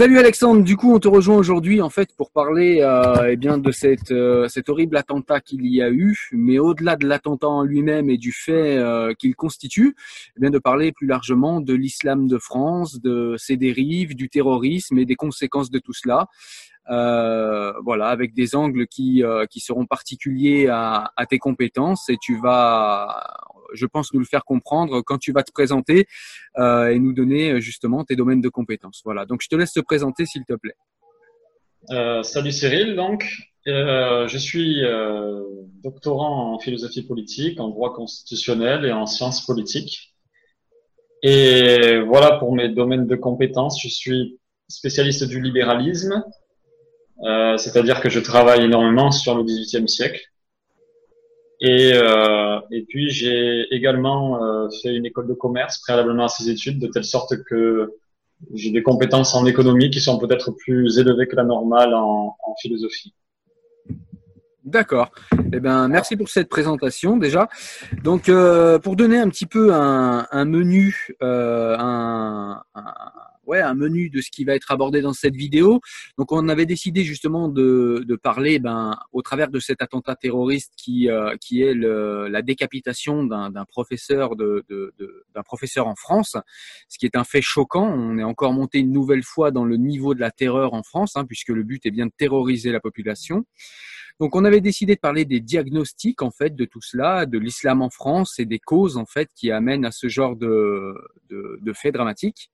Salut Alexandre, du coup on te rejoint aujourd'hui en fait pour parler euh, eh bien de cette, euh, cet horrible attentat qu'il y a eu, mais au-delà de l'attentat en lui-même et du fait euh, qu'il constitue, eh bien de parler plus largement de l'islam de France, de ses dérives, du terrorisme et des conséquences de tout cela. Euh, voilà, avec des angles qui, euh, qui seront particuliers à, à tes compétences et tu vas, je pense, nous le faire comprendre quand tu vas te présenter euh, et nous donner euh, justement tes domaines de compétences. Voilà, donc je te laisse te présenter s'il te plaît. Euh, salut Cyril, donc je suis doctorant en philosophie politique, en droit constitutionnel et en sciences politiques. Et voilà pour mes domaines de compétences. Je suis spécialiste du libéralisme, c'est-à-dire que je travaille énormément sur le XVIIIe siècle. Et, euh, et puis j'ai également euh, fait une école de commerce préalablement à ces études, de telle sorte que j'ai des compétences en économie qui sont peut-être plus élevées que la normale en, philosophie. D'accord. Eh ben, merci pour cette présentation déjà. Donc, euh, pour donner un petit peu un, un menu, euh, un, ouais, un menu de ce qui va être abordé dans cette vidéo. Donc, on avait décidé justement de, parler, ben, au travers de cet attentat terroriste qui, euh, qui est la décapitation d'un professeur de, professeur en France, ce qui est un fait choquant. On est encore monté une nouvelle fois dans le niveau de la terreur en France, hein, puisque le but est bien de terroriser la population. Donc on avait décidé de parler des diagnostics en fait de tout cela, de l'islam en France et des causes en fait qui amènent à ce genre de, de, de faits dramatiques.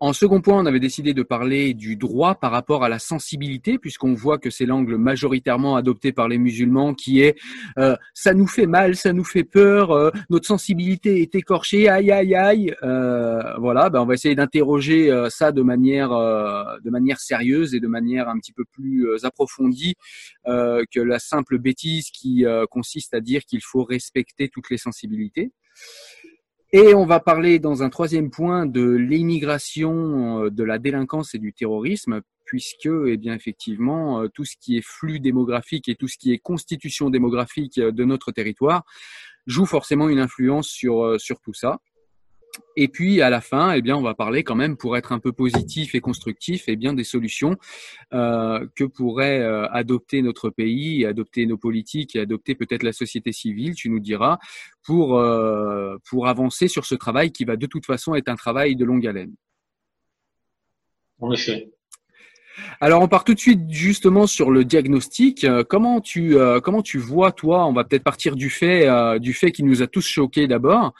En second point, on avait décidé de parler du droit par rapport à la sensibilité, puisqu'on voit que c'est l'angle majoritairement adopté par les musulmans, qui est euh, ça nous fait mal, ça nous fait peur, euh, notre sensibilité est écorchée, aïe aïe aïe. Euh, voilà, ben on va essayer d'interroger ça de manière de manière sérieuse et de manière un petit peu plus approfondie que la simple bêtise qui consiste à dire qu'il faut respecter toutes les sensibilités. Et on va parler dans un troisième point de l'immigration, euh, de la délinquance et du terrorisme, puisque, eh bien, effectivement, euh, tout ce qui est flux démographique et tout ce qui est constitution démographique euh, de notre territoire joue forcément une influence sur, sur tout ça. Et puis à la fin, eh bien, on va parler quand même pour être un peu positif et constructif, eh bien, des solutions euh, que pourrait euh, adopter notre pays, adopter nos politiques et adopter peut-être la société civile. Tu nous diras pour euh, pour avancer sur ce travail qui va de toute façon être un travail de longue haleine. En effet. Alors on part tout de suite justement sur le diagnostic. Euh, comment tu euh, comment tu vois toi On va peut-être partir du fait euh, du fait qui nous a tous choqués d'abord.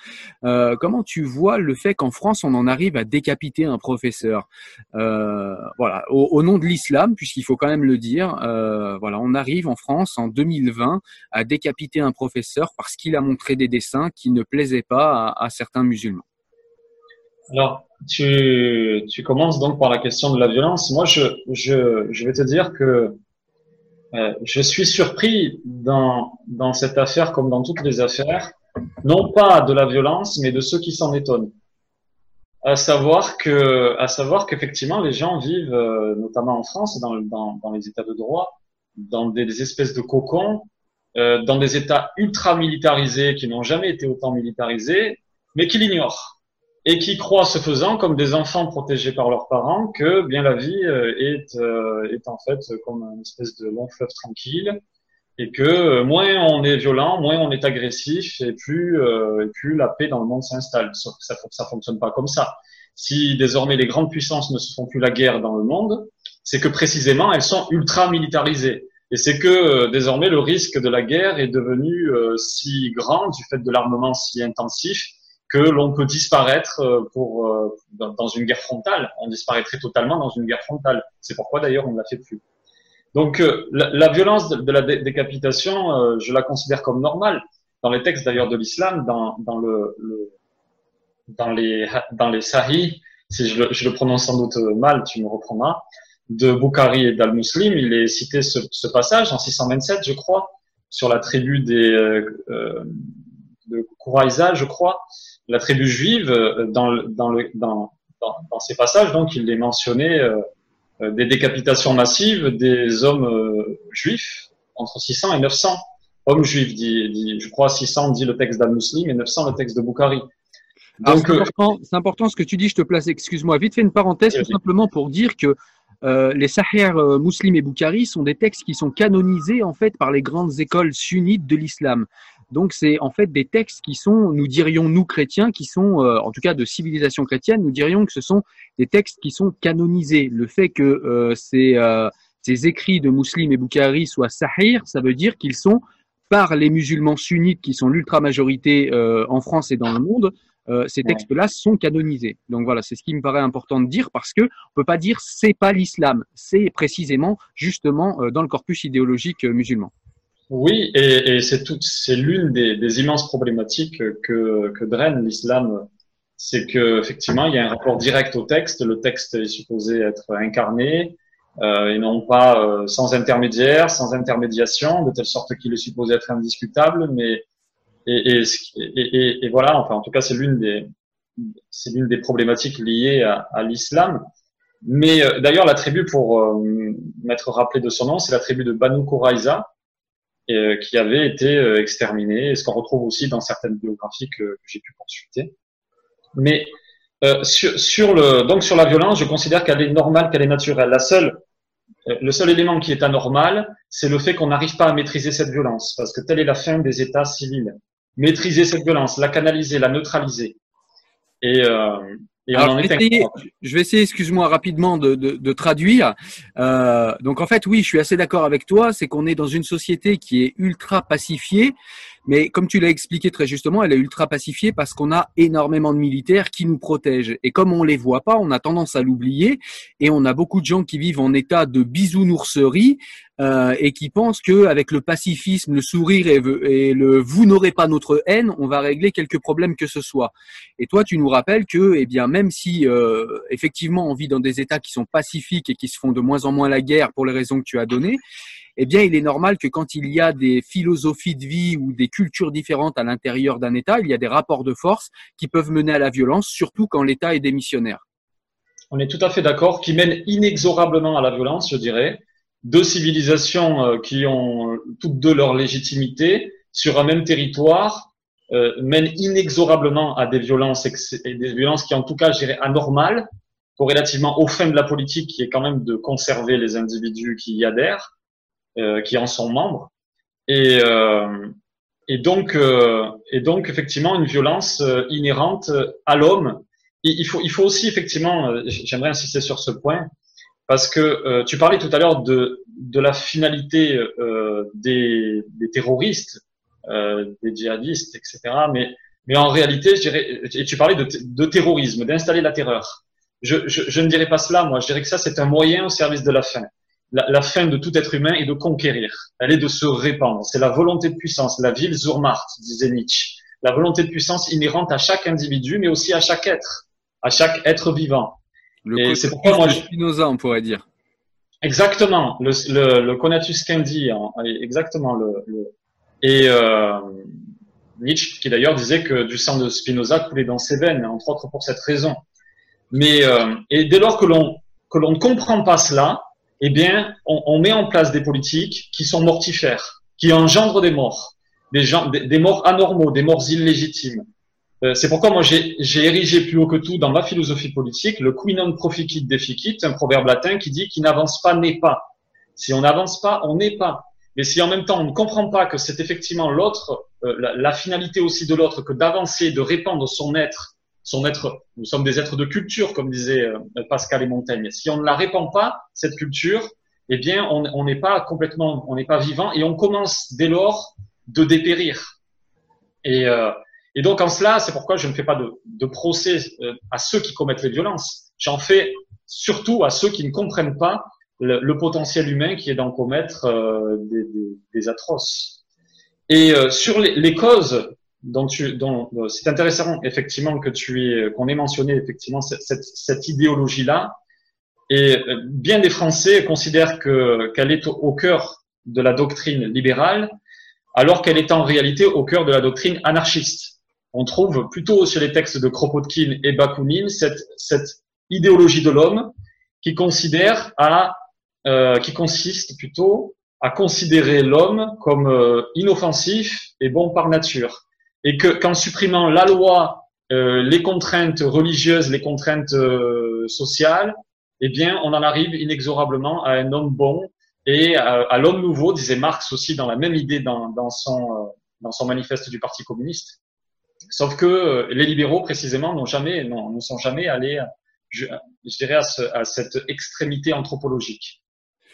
Comment tu vois le fait qu'en France on en arrive à décapiter un professeur? Voilà, au, nom de l'islam, puisqu'il faut quand même le dire. voilà, on arrive en France en 2020 à décapiter un professeur parce qu'il a montré des dessins qui ne plaisaient pas à, à certains musulmans. Alors, tu, tu commences donc par la question de la violence. Moi, je, je, je vais te dire que Euh, je suis surpris dans, dans cette affaire comme dans toutes les affaires, non pas de la violence, mais de ceux qui s'en étonnent. À savoir que, à savoir qu'effectivement, les gens vivent, euh, notamment en France, dans, dans, dans, les États de droit, dans des, espèces de cocons, euh, dans des États ultra militarisés qui n'ont jamais été autant militarisés, mais qui l'ignorent et qui croient, ce faisant, comme des enfants protégés par leurs parents, que bien la vie euh, est, euh, est en fait comme une espèce de long fleuve tranquille, et que euh, moins on est violent, moins on est agressif, et plus, et plus la paix dans le monde s'installe. Sauf que ça, ça fonctionne pas comme ça. Si désormais les grandes puissances ne se font plus la guerre dans le monde, c'est que précisément elles sont ultra militarisées. Et c'est que désormais le risque de la guerre est devenu si grand du fait de l'armement si intensif que l'on peut disparaître euh, pour, euh, dans une guerre frontale. On disparaîtrait totalement dans une guerre frontale. C'est pourquoi d'ailleurs on ne la fait plus. Donc euh, la, violence de, la décapitation, je la considère comme normale. Dans les textes d'ailleurs de l'islam, dans, dans, le, le, dans, les, dans les sahih, si je le, je le, prononce sans doute mal, tu me reprendras, de Bukhari et d'Al-Muslim, il est cité ce, ce, passage en 627, je crois, sur la tribu des, euh, de Kouraïza, je crois, la tribu juive, euh, dans, dans, le, dans, dans, ces passages, donc, il est mentionné euh, euh, des décapitations massives des hommes juifs entre 600 et 900 hommes juifs, dit, dit, je crois 600 dit le texte d'Al-Muslim et 900 le texte de Bukhari. Donc, c'est important, important, ce que tu dis, je te place, excuse-moi, vite fait une parenthèse tout simplement pour dire que euh, les Sahih euh, Muslim et Bukhari sont des textes qui sont canonisés en fait par les grandes écoles sunnites de l'islam. Donc c'est en fait des textes qui sont, nous dirions nous chrétiens, qui sont euh, en tout cas de civilisation chrétienne, nous dirions que ce sont des textes qui sont canonisés. Le fait que euh, ces, euh, ces écrits de Muslim et Bukhari soient sahih, ça veut dire qu'ils sont par les musulmans sunnites qui sont l'ultra majorité en France et dans le monde, ces textes-là sont canonisés. Donc voilà, c'est ce qui me paraît important de dire parce que on peut pas dire c'est pas l'islam, c'est précisément justement dans le corpus idéologique musulman. Oui, et, c'est l'une des, des, immenses problématiques que, que draine l'islam, c'est que effectivement il y a un rapport direct au texte. Le texte est supposé être incarné euh, et non pas euh, sans intermédiaire, sans intermédiation, de telle sorte qu'il est supposé être indiscutable. Mais et, et, et voilà, enfin en tout cas c'est l'une des c'est l'une des problématiques liées à, l'islam. Mais euh, d'ailleurs la tribu, pour euh, m'être rappelé de son nom, c'est la tribu de Banu Quraiza euh, qui avait été euh, exterminé, et ce qu'on retrouve aussi dans certaines biographies que, que j'ai pu consulter. Mais euh, sur, sur, le, donc sur la violence, je considère qu'elle est normale, qu'elle est naturelle. La seule, euh, le seul élément qui est anormal, c'est le fait qu'on n'arrive pas à maîtriser cette violence, parce que telle est la fin des États civils. Maîtriser cette violence, la canaliser, la neutraliser. Et, euh, je, vais essayer, excuse-moi, rapidement de, de, de traduire. Euh, donc en fait, oui, je suis assez d'accord avec toi. C'est qu'on est dans une société qui est ultra pacifiée, mais comme tu l'as expliqué très justement, elle est ultra pacifiée parce qu'on a énormément de militaires qui nous protègent. Et comme on les voit pas, on a tendance à l'oublier. Et on a beaucoup de gens qui vivent en état de bisounourserie euh, et qui pensent que avec le pacifisme, le sourire et, le vous n'aurez pas notre haine, on va régler quelques problèmes que ce soit. Et toi, tu nous rappelles que, eh bien, même si euh, effectivement on vit dans des États qui sont pacifiques et qui se font de moins en moins la guerre pour les raisons que tu as données, eh bien, il est normal que quand il y a des philosophies de vie ou des cultures différentes à l'intérieur d'un État, il y a des rapports de force qui peuvent mener à la violence, surtout quand l'État est démissionnaire. On est tout à fait d'accord, qui mène inexorablement à la violence, je dirais. Deux civilisations euh, qui ont toutes deux leur légitimité sur un même territoire euh, mènent inexorablement à des violences et des violences qui, en tout cas, je dirais, anormales, corrélativement au fin de la politique, qui est quand même de conserver les individus qui y adhèrent. Euh, qui en sont membres. Et, euh, et, donc, euh, et donc, effectivement, une violence inhérente à l'homme. Il faut, il faut aussi, effectivement, j'aimerais insister sur ce point, parce que tu parlais tout à l'heure de, de la finalité des, des terroristes, des djihadistes, etc. Mais, mais en réalité, je dirais, et tu parlais de, de terrorisme, d'installer la terreur. Je, je, je, ne dirais pas cela, moi. Je dirais que ça, c'est un moyen au service de la fin la, fin de tout être humain est de conquérir. Elle est de se répandre. C'est la volonté de puissance, la ville Zurmart, disait Nietzsche. La volonté de puissance inhérente à chaque individu, mais aussi à chaque être, à chaque être vivant. Le c'est pourquoi moi, je... Spinoza, on pourrait dire. Exactement, le, le, le conatus candi, hein, exactement. Le, le et euh, Nietzsche, qui d'ailleurs disait que du sang de Spinoza coulait dans ses veines, entre autres pour cette raison. Mais euh, et dès lors que l'on que l'on ne comprend pas cela, eh bien, on, on, met en place des politiques qui sont mortifères, qui engendrent des morts, des, gens, des, des morts anormaux, des morts illégitimes. Euh, c'est pourquoi moi j'ai érigé plus haut que tout dans ma philosophie politique le qui non proficit deficit, un proverbe latin qui dit qui n'avance pas n'est pas. Si on n'avance pas, on n'est pas. Mais si en même temps on ne comprend pas que c'est effectivement l'autre, euh, la, finalité aussi de l'autre, que d'avancer, de répandre son être, son être, nous sommes des êtres de culture, comme disaient euh, Pascal et Montaigne. Si on ne la répand pas, cette culture, eh bien on n'est pas complètement, on n'est pas vivant et on commence dès lors de dépérir. Et, et donc en cela, c'est pourquoi je ne fais pas de, de procès euh, à ceux qui commettent les violences. J'en fais surtout à ceux qui ne comprennent pas le, le potentiel humain qui est d'en commettre euh, des, des, des, atroces. Et euh, sur les, les, causes dont tu, dont euh, c'est intéressant effectivement que tu aies qu'on ait mentionné effectivement cette, cette, cette idéologie-là. Et euh, bien des Français considèrent que qu'elle est au cœur de la doctrine libérale, alors qu'elle est en réalité au cœur de la doctrine anarchiste on trouve plutôt sur les textes de Kropotkin et Bakounine cette, cette idéologie de l'homme qui considère à, euh, qui consiste plutôt à considérer l'homme comme euh, inoffensif et bon par nature, et que qu'en supprimant la loi, euh, les contraintes religieuses, les contraintes euh, sociales, eh bien, on en arrive inexorablement à un homme bon et à, à l'homme nouveau, disait Marx aussi dans la même idée dans, dans son euh, dans son manifeste du Parti communiste. Sauf que euh, les libéraux, précisément, n'ont jamais, non, ne sont jamais allés, je, je dirais, à, ce, à, cette extrémité anthropologique.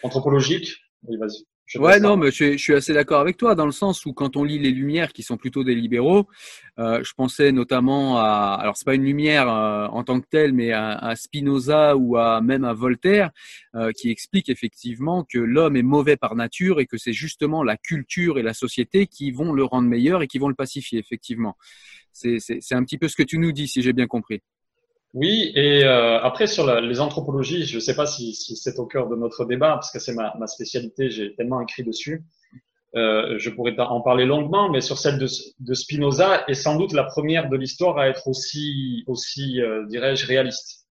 Anthropologique? Oui, vas-y. Ouais, non, mais je, je suis assez d'accord avec toi dans le sens où quand on lit les Lumières, qui sont plutôt des libéraux, euh, je pensais notamment à, alors c'est pas une lumière euh, en tant que telle, mais à, à, Spinoza ou à même à Voltaire, euh, qui explique effectivement que l'homme est mauvais par nature et que c'est justement la culture et la société qui vont le rendre meilleur et qui vont le pacifier effectivement. C'est un petit peu ce que tu nous dis, si j'ai bien compris. Oui, et euh, après sur la, les anthropologies, je ne sais pas si, si c'est au cœur de notre débat, parce que c'est ma, ma, spécialité, j'ai tellement écrit dessus. Euh, je pourrais en parler longuement, mais sur celle de, de Spinoza est sans doute la première de l'histoire à être aussi, aussi euh, dirais-je, réaliste.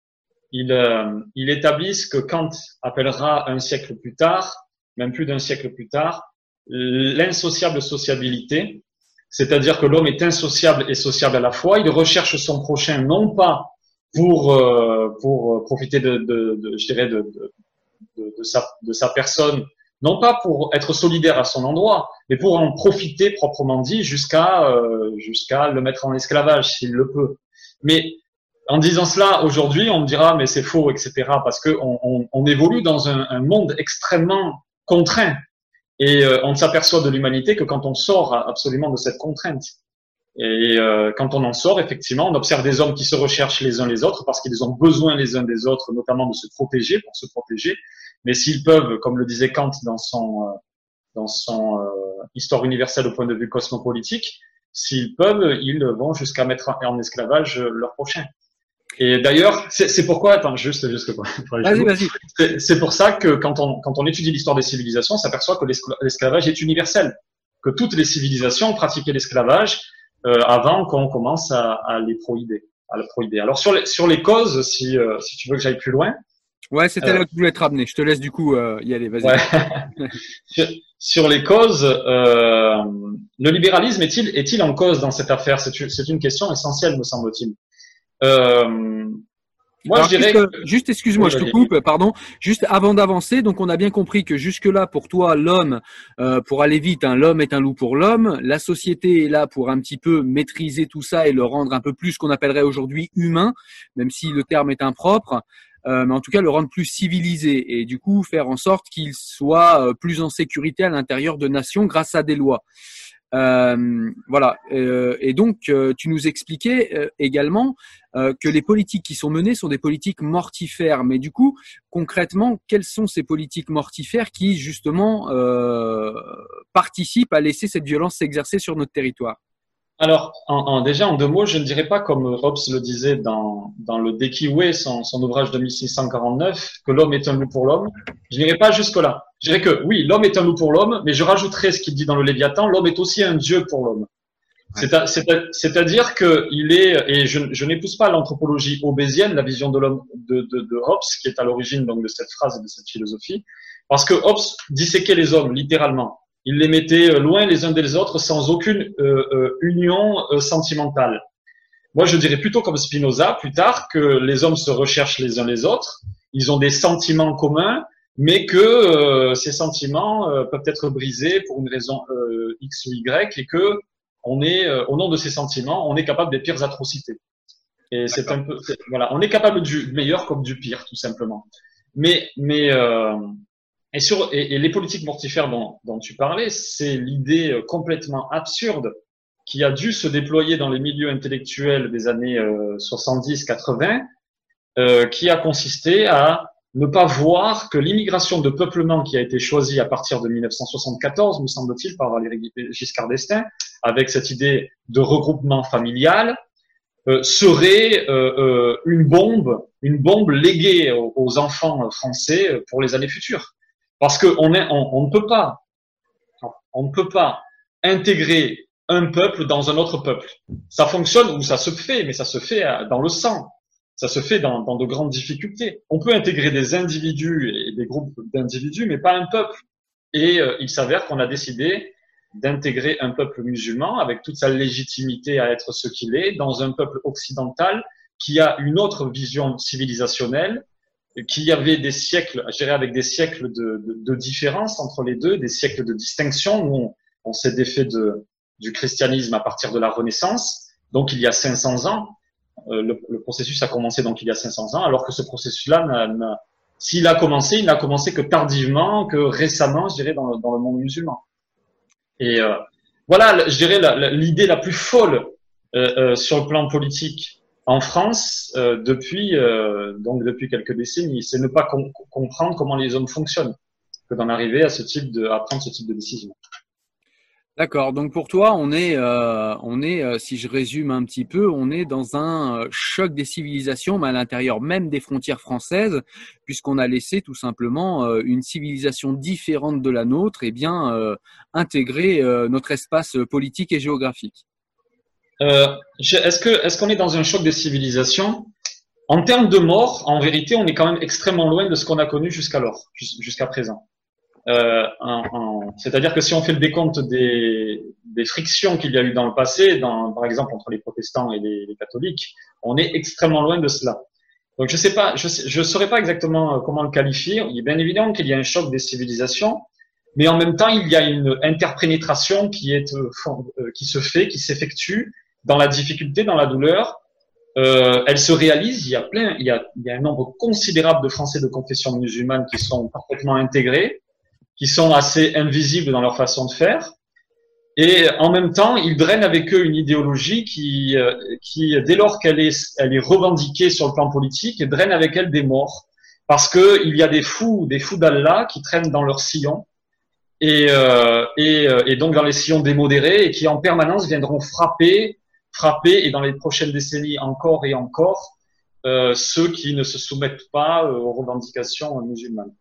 Il, euh, il établit que Kant appellera un siècle plus tard, même plus d'un siècle plus tard, l'insociable sociabilité, c'est-à-dire que l'homme est insociable et sociable à la fois. Il recherche son prochain non pas pour euh, pour profiter de, de, de je dirais de, de, sa de sa personne, non pas pour être solidaire à son endroit, mais pour en profiter proprement dit jusqu'à euh, jusqu'à le mettre en esclavage s'il le peut. Mais en disant cela, aujourd'hui, on me dira mais c'est faux, etc. Parce que on, évolue dans un, monde extrêmement contraint et euh, on s'aperçoit de l'humanité que quand on sort absolument de cette contrainte. Et euh, quand on en sort, effectivement, on observe des hommes qui se recherchent les uns les autres parce qu'ils ont besoin les uns des autres, notamment de se protéger pour se protéger. Mais s'ils peuvent, comme le disait Kant dans son euh, dans son euh, histoire universelle au point de vue cosmopolitique, s'ils peuvent, ils vont jusqu'à mettre en esclavage leur prochain. Et d'ailleurs, c'est pourquoi, attends, juste, juste pour, vas-y, vas-y. C'est pour ça que quand on, quand on étudie l'histoire des civilisations, on s'aperçoit que l'esclavage est universel, que toutes les civilisations pratiquaient l'esclavage, euh, avant qu'on commence à, à, les prohiber, à le prohiber. Alors sur les, sur les causes, si, euh, si tu veux que j'aille plus loin. Ouais, c'était là où tu voulais te ramener. Je te laisse du coup euh, y aller. Vas-y. Ouais. sur, sur, les causes, euh, le libéralisme est-il est-il en cause dans cette affaire? C'est une question essentielle, me semble-t-il. Euh, moi, Alors, je dirais juste, juste excuse-moi, je te coupe, pardon. Juste avant d'avancer, donc on a bien compris que jusque-là, pour toi, l'homme, euh, pour aller vite, hein, l'homme est un loup pour l'homme. La société est là pour un petit peu maîtriser tout ça et le rendre un peu plus ce qu'on appellerait aujourd'hui humain, même si le terme est impropre. Euh, mais en tout cas le rendre plus civilisé et du coup faire en sorte qu'il soit euh, plus en sécurité à l'intérieur de nations grâce à des lois. Euh, voilà. Euh, et donc, euh, tu nous expliquais euh, également euh, que les politiques qui sont menées sont des politiques mortifères. Mais du coup, concrètement, quelles sont ces politiques mortifères qui, justement, participent à laisser cette violence s'exercer sur notre territoire? Alors, en, déjà, en deux mots, je ne dirais pas comme Hobbes le disait dans, dans le De son, son ouvrage de 1649, que l'homme est un loup pour l'homme. Je n'irai pas jusque-là. Je dirais que oui, l'homme est un loup pour l'homme, mais je rajouterai ce qu'il dit dans le Léviathan, l'homme est aussi un dieu pour l'homme. C'est-à-dire qu'il est, et je, je n'épouse pas l'anthropologie obésienne, la vision de l'homme de, de, de, Hobbes, qui est à l'origine donc de cette phrase et de cette philosophie, parce que Hobbes disséquait les hommes littéralement il les mettait euh, loin les uns des autres sans aucune euh, euh, union sentimentale. Moi, je dirais plutôt comme Spinoza plus tard que les hommes se recherchent les uns les autres, ils ont des sentiments communs, mais que ces sentiments peuvent être brisés pour une raison X ou Y et que on est, au nom de ces sentiments, on est capable des pires atrocités. Et c'est un peu, voilà, on est capable du meilleur comme du pire, tout simplement. Mais, mais et, sur, et, les politiques mortifères dont, dont tu parlais, c'est l'idée euh, complètement absurde qui a dû se déployer dans les milieux intellectuels des années 70-80, euh, euh, qui a consisté à ne pas voir que l'immigration de peuplement qui a été choisie à partir de 1974, me semble-t-il, par Valéry Giscard d'Estaing, avec cette idée de regroupement familial, euh, serait euh, une bombe, une bombe léguée aux enfants français pour les années futures. Parce qu'on on, ne peut pas, on ne peut pas intégrer un peuple dans un autre peuple. Ça fonctionne ou ça se fait, mais ça se fait euh, dans le sang. Ça se fait dans, dans de grandes difficultés. On peut intégrer des individus et des groupes d'individus, mais pas un peuple. Et euh, il s'avère qu'on a décidé d'intégrer un peuple musulman avec toute sa légitimité à être ce qu'il est dans un peuple occidental qui a une autre vision civilisationnelle, qu'il y avait des siècles, je dirais avec des siècles de, de, de, différence entre les deux, des siècles de distinction où on, s'est défait de, du christianisme à partir de la Renaissance, donc il y a 500 ans. Euh, le, le, processus a commencé donc il y a 500 ans, alors que ce processus-là, s'il a commencé, il n'a commencé que tardivement, que récemment, je dirais, dans le, dans le monde musulman. Et euh, voilà, je dirais, l'idée la, la, plus folle euh, euh, sur le plan politique en France euh, depuis euh, donc depuis quelques décennies. C'est ne pas comprendre comment les hommes fonctionnent que d'en arriver à ce type de à prendre ce type de décision. D'accord. Donc pour toi, on est, euh, on est, euh, si je résume un petit peu, on est dans un euh, choc des civilisations, mais à l'intérieur même des frontières françaises, puisqu'on a laissé tout simplement une civilisation différente de la nôtre, et bien intégrer notre espace politique et géographique. Euh, est-ce que est-ce qu'on est dans un choc des civilisations? En termes de mort, en vérité, on est quand même extrêmement loin de ce qu'on a connu jusqu'alors, jusqu'à présent. Euh, C'est-à-dire que si on fait le décompte des, des frictions qu'il y a eu dans le passé, dans, par exemple entre les protestants et les, catholiques, on est extrêmement loin de cela. Donc je sais pas, je ne saurais pas exactement comment le qualifier. Il est bien évident qu'il y a un choc des civilisations, mais en même temps il y a une interpénétration qui est euh, euh, qui se fait, qui s'effectue dans la difficulté, dans la douleur, euh, elle se réalise. Il y a plein, il y a, il y a un nombre considérable de Français de confession musulmane qui sont parfaitement intégrés, qui sont assez invisibles dans leur façon de faire. Et en même temps, ils drainent avec eux une idéologie qui, euh, qui dès lors qu'elle est, elle est revendiquée sur le plan politique, draine avec elle des morts. Parce que il y a des fous, des fous d'Allah qui traînent dans leur sillon et, euh, et, euh, et, donc dans les sillons démodérés et qui en permanence viendront frapper frapper et dans les prochaines décennies encore et encore euh, ceux qui ne se soumettent pas euh, aux revendications musulmanes.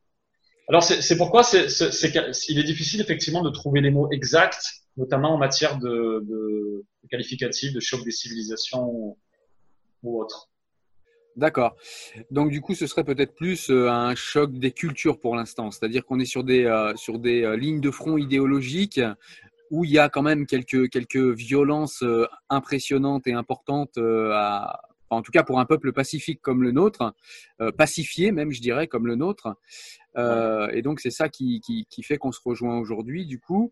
Alors c'est pourquoi c'est il est difficile effectivement de trouver les mots exacts, notamment en matière de, de, de qualificatif, de choc des civilisations ou, autre. D'accord. Donc du coup, ce serait peut-être plus euh, un choc des cultures pour l'instant, c'est-à-dire qu'on est sur des sur des lignes de front idéologiques où il y a quand même quelques, quelques violences euh, impressionnantes et importantes euh, à, en tout cas pour un peuple pacifique comme le nôtre, euh, pacifié même, je dirais, comme le nôtre. Euh, et donc c'est ça qui, qui, qui fait qu'on se rejoint aujourd'hui. Du coup,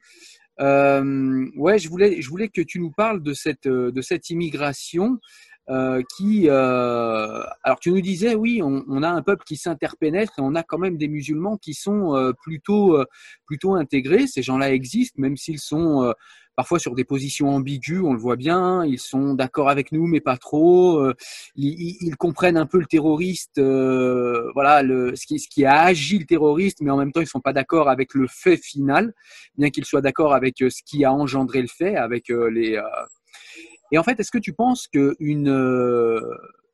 euh, ouais, je voulais, je voulais que tu nous parles de cette, de cette immigration. Euh, qui, euh, alors tu nous disais, oui, on, on a un peuple qui s'interpénètre et on a quand même des musulmans qui sont euh, plutôt, euh, plutôt intégrés. Ces gens-là existent, même s'ils sont euh, parfois sur des positions ambiguës, on le voit bien. Ils sont d'accord avec nous, mais pas trop. Ils, ils, comprennent un peu le terroriste, voilà, le, ce qui, ce qui a agi le terroriste, mais en même temps, ils sont pas d'accord avec le fait final, bien qu'ils soient d'accord avec ce qui a engendré le fait, avec les Et en fait, est-ce que tu penses qu'une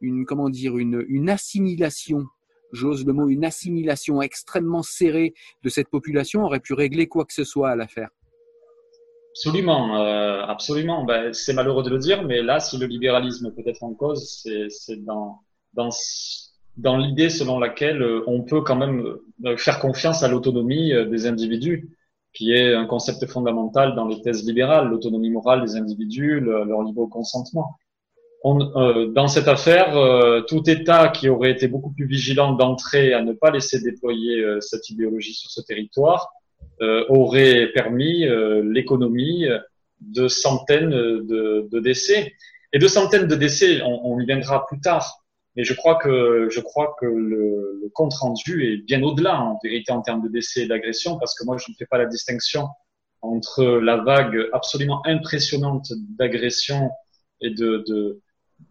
une, comment dire, une, assimilation j'ose le mot, une assimilation extrêmement serrée de cette population aurait pu régler quoi que ce soit à l'affaire? Absolument, euh, absolument. Ben, c'est malheureux de le dire, mais là, si le libéralisme peut être en cause, c'est dans, l'idée selon laquelle euh, on peut quand même euh, faire confiance à l'autonomie des individus, qui est un concept fondamental dans les thèses libérales, l'autonomie morale des individus, leur libre consentement. On, euh, dans cette affaire, euh, tout État qui aurait été beaucoup plus vigilant d'entrée à ne pas laisser déployer euh, cette idéologie sur ce territoire aurait permis l'économie de centaines de, décès. Et de centaines de décès, on, y viendra plus tard. Mais je crois que je crois que le, le compte rendu est bien au-delà en vérité en termes de décès et d'agression, parce que moi je ne fais pas la distinction entre la vague absolument impressionnante d'agression et de, de,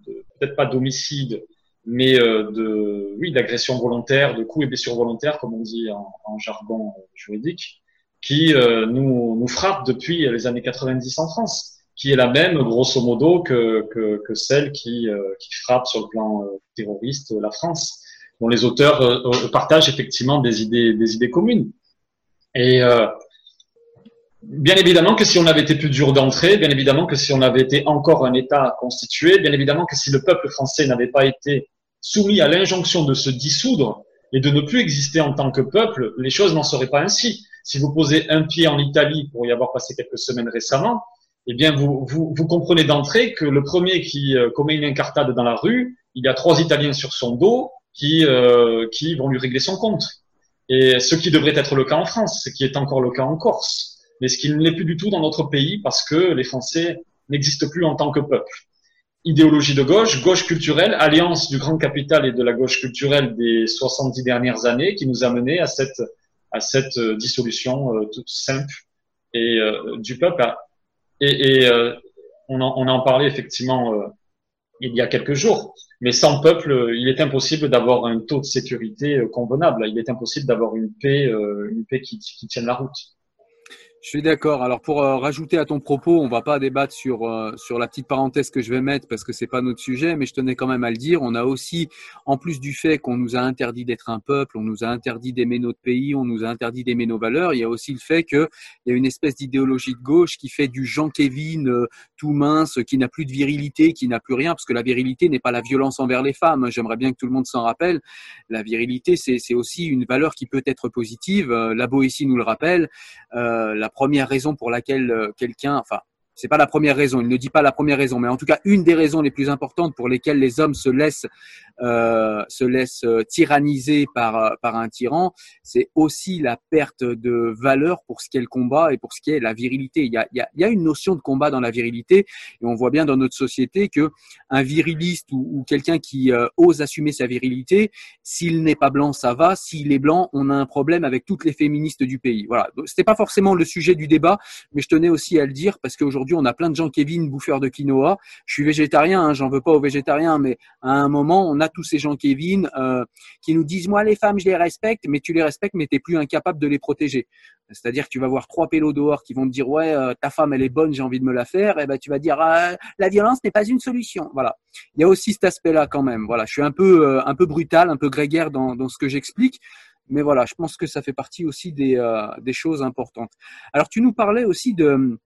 peut-être pas d'homicide, mais euh, de, oui, d'agression volontaire, de coups et blessures volontaires, comme on dit en, jargon juridique, qui euh, nous, nous frappe depuis les années 90 en France, qui est la même, grosso modo, que, que, que celle qui, euh, qui frappe sur le plan terroriste la France, dont les auteurs partagent effectivement des idées, des idées communes. Et Bien évidemment que si on avait été plus dur d'entrée, bien évidemment que si on avait été encore un État constitué, bien évidemment que si le peuple français n'avait pas été soumis à l'injonction de se dissoudre et de ne plus exister en tant que peuple, les choses n'en seraient pas ainsi. Si vous posez un pied en Italie pour y avoir passé quelques semaines récemment, eh bien vous, vous, vous comprenez d'entrée que le premier qui euh, commet une incartade dans la rue, il y a trois Italiens sur son dos qui, euh, qui vont lui régler son compte. Et ce qui devrait être le cas en France, ce qui est encore le cas en Corse mais ce qui ne l'est plus du tout dans notre pays parce que les Français n'existent plus en tant que peuple. Idéologie de gauche, gauche culturelle, alliance du grand capital et de la gauche culturelle des 70 dernières années qui nous a mené à cette, à cette euh, dissolution euh, toute simple et euh, du peuple. Et, et on, en, on en parlait effectivement il y a quelques jours. Mais sans peuple, il est impossible d'avoir un taux de sécurité convenable. Il est impossible d'avoir une paix, une paix qui tienne la route. Je suis d'accord. Alors pour euh, rajouter à ton propos, on va pas débattre sur euh, sur la petite parenthèse que je vais mettre parce que c'est pas notre sujet, mais je tenais quand même à le dire. On a aussi, en plus du fait qu'on nous a interdit d'être un peuple, on nous a interdit d'aimer notre pays, on nous a interdit d'aimer nos valeurs. Il y a aussi le fait qu'il y a une espèce d'idéologie de gauche qui fait du Jean Kevin euh, tout mince, qui n'a plus de virilité, qui n'a plus rien, parce que la virilité n'est pas la violence envers les femmes. J'aimerais bien que tout le monde s'en rappelle. La virilité, c'est c'est aussi une valeur qui peut être positive. La Boétie nous le rappelle. la la première raison pour laquelle euh, quelqu'un, enfin, c'est pas la première raison, il ne dit pas la première raison, mais en tout cas une des raisons les plus importantes pour lesquelles les hommes se laissent euh, se laissent euh, tyranniser par euh, par un tyran, c'est aussi la perte de valeur pour ce qu'est le combat et pour ce qui est la virilité. Il y a, il y a, y a une notion de combat dans la virilité et on voit bien dans notre société que un viriliste ou, quelqu'un qui ose assumer sa virilité, s'il n'est pas blanc, ça va. S'il est blanc, on a un problème avec toutes les féministes du pays. Voilà. C'était pas forcément le sujet du débat, mais je tenais aussi à le dire parce qu'aujourd'hui on a plein de gens, Kevin, bouffeurs de quinoa. Je suis végétarien, hein, j'en veux pas aux végétariens, mais à un moment, on a tous ces gens, Kevin, euh, qui nous disent, moi, les femmes, je les respecte, mais tu les respectes, mais t'es plus incapable de les protéger. C'est-à-dire que tu vas voir trois pélos dehors qui vont te dire, ouais, euh, ta femme, elle est bonne, j'ai envie de me la faire. Et ben, tu vas dire, ah, la violence n'est pas une solution. Voilà. Il y a aussi cet aspect-là quand même. Voilà. Je suis un peu, euh, un peu brutal, un peu grégaire dans, dans ce que j'explique. Mais voilà, je pense que ça fait partie aussi des, des choses importantes. Alors, tu nous parlais aussi de,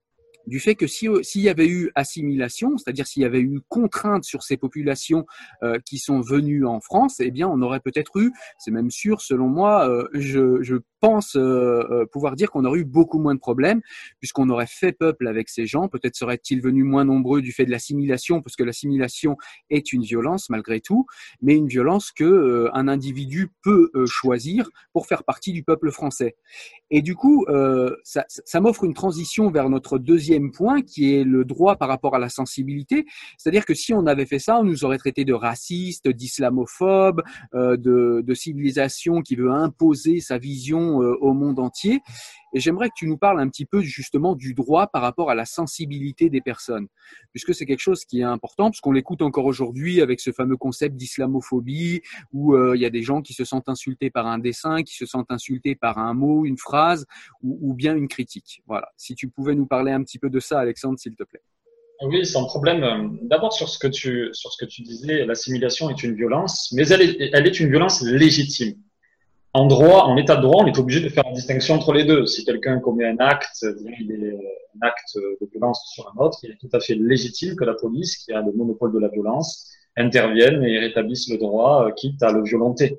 du fait que s'il y avait eu assimilation, c'est-à-dire s'il y avait eu contrainte sur ces populations euh, qui sont venues en France, eh bien, on aurait peut-être eu, c'est même sûr, selon moi, euh, je, pense euh, pouvoir dire qu'on aurait eu beaucoup moins de problèmes puisqu'on aurait fait peuple avec ces gens. Peut-être seraient-ils venus moins nombreux du fait de l'assimilation, parce que l'assimilation est une violence malgré tout, mais une violence que un individu peut choisir pour faire partie du peuple français. Et du coup, ça m'offre une transition vers notre deuxième point qui est le droit par rapport à la sensibilité. C'est-à-dire que si on avait fait ça, on nous aurait traité de racistes, d'islamophobes, euh, de, de, civilisation qui veut imposer sa vision euh, au monde entier. Et j'aimerais que tu nous parles un petit peu justement du droit par rapport à la sensibilité des personnes, puisque c'est quelque chose qui est important, parce qu'on l'écoute encore aujourd'hui avec ce fameux concept d'islamophobie, où euh, il y a des gens qui se sentent insultés par un dessin, qui se sentent insultés par un mot, une phrase, ou, ou bien une critique. Voilà. Si tu pouvais nous parler un petit peu de ça, Alexandre, s'il te plaît. Oui, sans problème. D'abord sur ce que tu sur ce que tu disais, l'assimilation est une violence, mais elle est, elle est une violence légitime. En droit, en état de droit, on est obligé de faire une distinction entre les deux. Si quelqu'un commet un acte, il est un acte de violence sur un autre, il est tout à fait légitime que la police, qui a le monopole de la violence, intervienne et rétablisse le droit, euh, quitte à le violenter.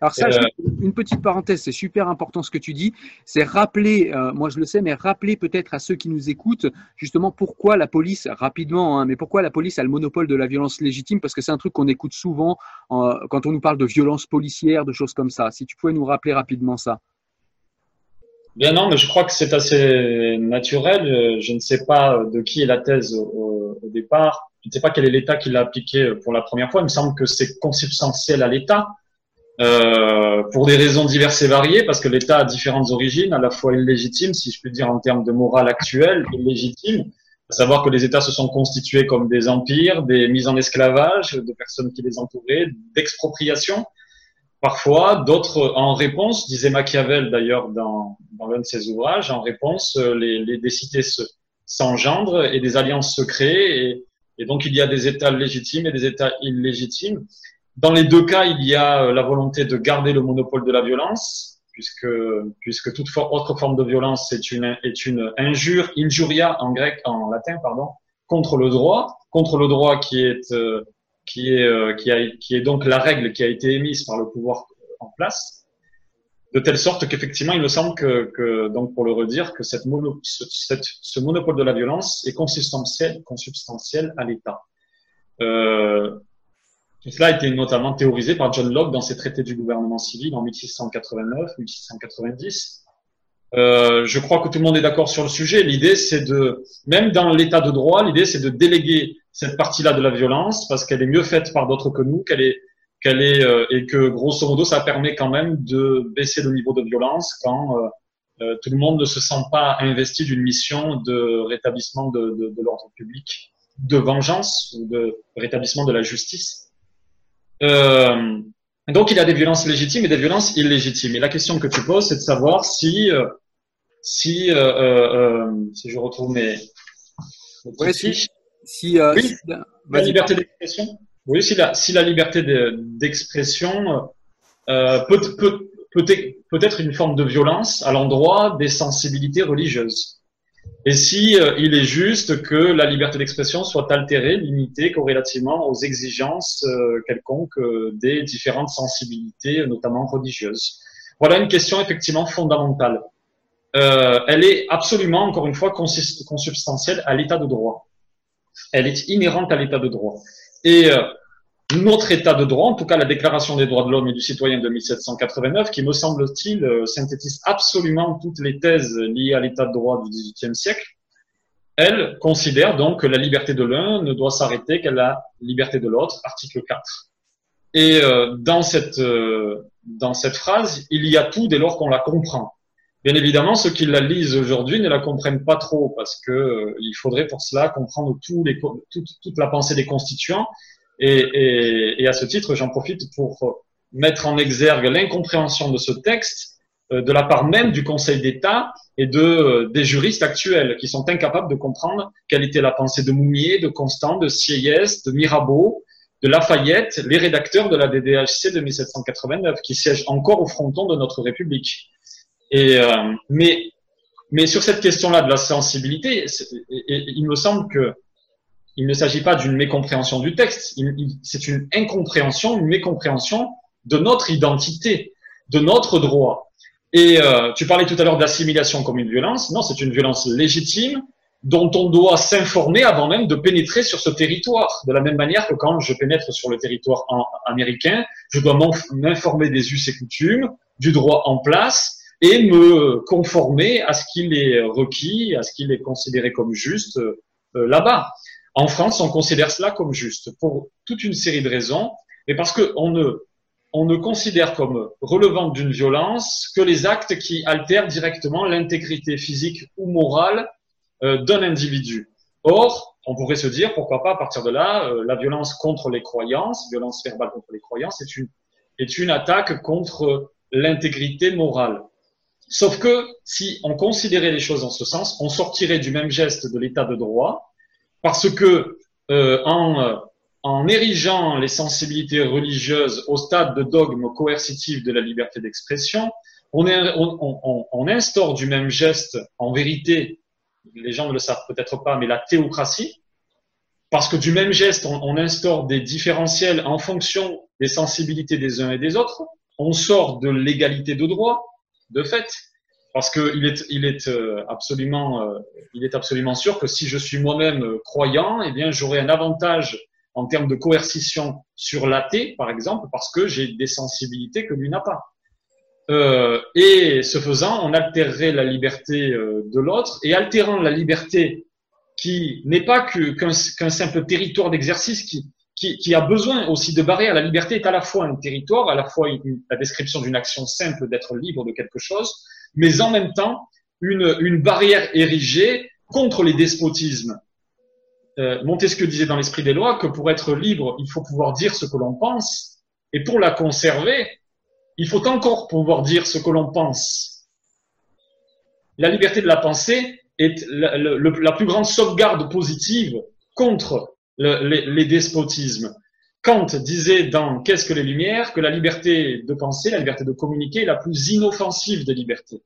Alors ça, euh, une petite parenthèse, c'est super important ce que tu dis. C'est rappeler, euh, moi je le sais, mais rappeler peut-être à ceux qui nous écoutent justement pourquoi la police, rapidement, hein, mais pourquoi la police a le monopole de la violence légitime, parce que c'est un truc qu'on écoute souvent quand on nous parle de violence policière, de choses comme ça. Si tu pouvais nous rappeler rapidement ça. Bien non, mais je crois que c'est assez naturel. Je ne sais pas de qui est la thèse au, au départ. Je ne sais pas quel est l'État qui l'a appliqué pour la première fois. Il me semble que c'est consubstantiel à l'État. Euh, pour des raisons diverses et variées, parce que l'État a différentes origines, à la fois illégitimes, si je puis dire en termes de morale actuelle, illégitimes, à savoir que les États se sont constitués comme des empires, des mises en esclavage de personnes qui les entouraient, d'expropriation, parfois, d'autres en réponse, disait Machiavel d'ailleurs dans, dans l'un de ses ouvrages, en réponse, les, les des cités s'engendrent et des alliances se créent, et, et donc il y a des États légitimes et des États illégitimes. Dans les deux cas, il y a euh, la volonté de garder le monopole de la violence, puisque, puisque toute autre forme de violence est une, est une injure, injuria en grec, en latin, pardon, contre le droit, contre le droit qui est, euh, qui est, euh, qui, est donc la règle qui a été émise par le pouvoir en place, de telle sorte qu'effectivement, il me semble que, que, donc pour le redire, que cette mono, ce, ce monopole de la violence est consubstantiel, consubstantiel à l'État. Euh, cela a été notamment théorisé par John Locke dans ses traités du gouvernement civil en 1689-1690. Euh, je crois que tout le monde est d'accord sur le sujet. L'idée, c'est de, même dans l'état de droit, l'idée, c'est de déléguer cette partie-là de la violence parce qu'elle est mieux faite par d'autres que nous, qu'elle est, qu'elle est, euh, et que grosso modo, ça permet quand même de baisser le niveau de violence quand euh, euh tout le monde ne se sent pas investi d'une mission de rétablissement de, de, de l'ordre public, de vengeance ou de rétablissement de la justice. Euh, donc, il y a des violences légitimes et des violences illégitimes. Et la question que tu poses, c'est de savoir si, euh, si, euh, euh, si je retrouve mes, ouais, si, si, euh, oui, si la liberté d'expression. Oui, si la, si la liberté d'expression euh, peut, peut, peut, peut être une forme de violence à l'endroit des sensibilités religieuses. Et si euh, il est juste que la liberté d'expression soit altérée, limitée corrélativement aux exigences euh, quelconques euh, des différentes sensibilités, notamment religieuses. Voilà une question effectivement fondamentale. elle est absolument, encore une fois, consubstantielle à l'état de droit. Elle est inhérente à l'état de droit. Et notre état de droit, en tout cas la Déclaration des droits de l'homme et du citoyen de 1789, qui me semble-t-il euh, synthétise absolument toutes les thèses liées à l'état de droit du XVIIIe siècle, elle considère donc que la liberté de l'un ne doit s'arrêter qu'à la liberté de l'autre, article 4. Et euh, dans, cette, euh, dans cette phrase, il y a tout dès lors qu'on la comprend. Bien évidemment, ceux qui la lisent aujourd'hui ne la comprennent pas trop parce que il faudrait pour cela comprendre tous les, toute la pensée des constituants et, et, et à ce titre, j'en profite pour mettre en exergue l'incompréhension de ce texte euh, de la part même du Conseil d'État et de, euh, des juristes actuels qui sont incapables de comprendre quelle était la pensée de Moumier, de Constant, de Sieyès, de Mirabeau, de Lafayette, les rédacteurs de la DDHC de 1789 qui siègent encore au fronton de notre République. Et, euh, mais, mais sur cette question-là de la sensibilité, il me semble que il ne s'agit pas d'une mécompréhension du texte, c'est une incompréhension, une mécompréhension de notre identité, de notre droit. Et euh, tu parlais tout à l'heure d'assimilation comme une violence. Non, c'est une violence légitime dont on doit s'informer avant même de pénétrer sur ce territoire. De la même manière que quand je pénètre sur le territoire américain, je dois m'informer des us et coutumes, du droit en place et me conformer à ce qu'il est requis, à ce qu'il est considéré comme juste euh, là-bas. En France, on considère cela comme juste pour toute une série de raisons, mais parce qu'on ne, on ne considère comme relevant d'une violence que les actes qui altèrent directement l'intégrité physique ou morale euh, d'un individu. Or, on pourrait se dire, pourquoi pas, à partir de là, euh, la violence contre les croyances, violence verbale contre les croyances, est une, est une attaque contre l'intégrité morale. Sauf que si on considérait les choses en ce sens, on sortirait du même geste de l'état de droit parce que euh, en, en érigeant les sensibilités religieuses au stade de dogme coercitif de la liberté d'expression, on, on, on, instaure du même geste, en vérité, les gens ne le savent peut-être pas, mais la théocratie, parce que du même geste, on, instaure des différentiels en fonction des sensibilités des uns et des autres, on sort de l'égalité de droit, de fait, parce qu'il est, il est euh, absolument, euh, il est absolument sûr que si je suis moi-même euh, croyant, eh bien, j'aurai un avantage en termes de coercition sur l'athée, par exemple, parce que j'ai des sensibilités que lui n'a pas. Euh, et ce faisant, on altérerait la liberté de l'autre, et altérant la liberté qui n'est pas qu'un simple territoire d'exercice qui, qui, qui, a besoin aussi de barrières. La liberté est à la fois un territoire, à la fois la description d'une action simple d'être libre de quelque chose, mais en même temps une, barrière érigée contre les despotismes. Euh, Montesquieu disait dans l'esprit des lois que pour être libre, il faut pouvoir dire ce que l'on pense, et pour la conserver, il faut encore pouvoir dire ce que l'on pense. La liberté de la pensée est la, plus grande sauvegarde positive contre les, despotismes. Kant disait dans Qu'est-ce que les Lumières que la liberté de penser, la liberté de communiquer est la plus inoffensive des libertés.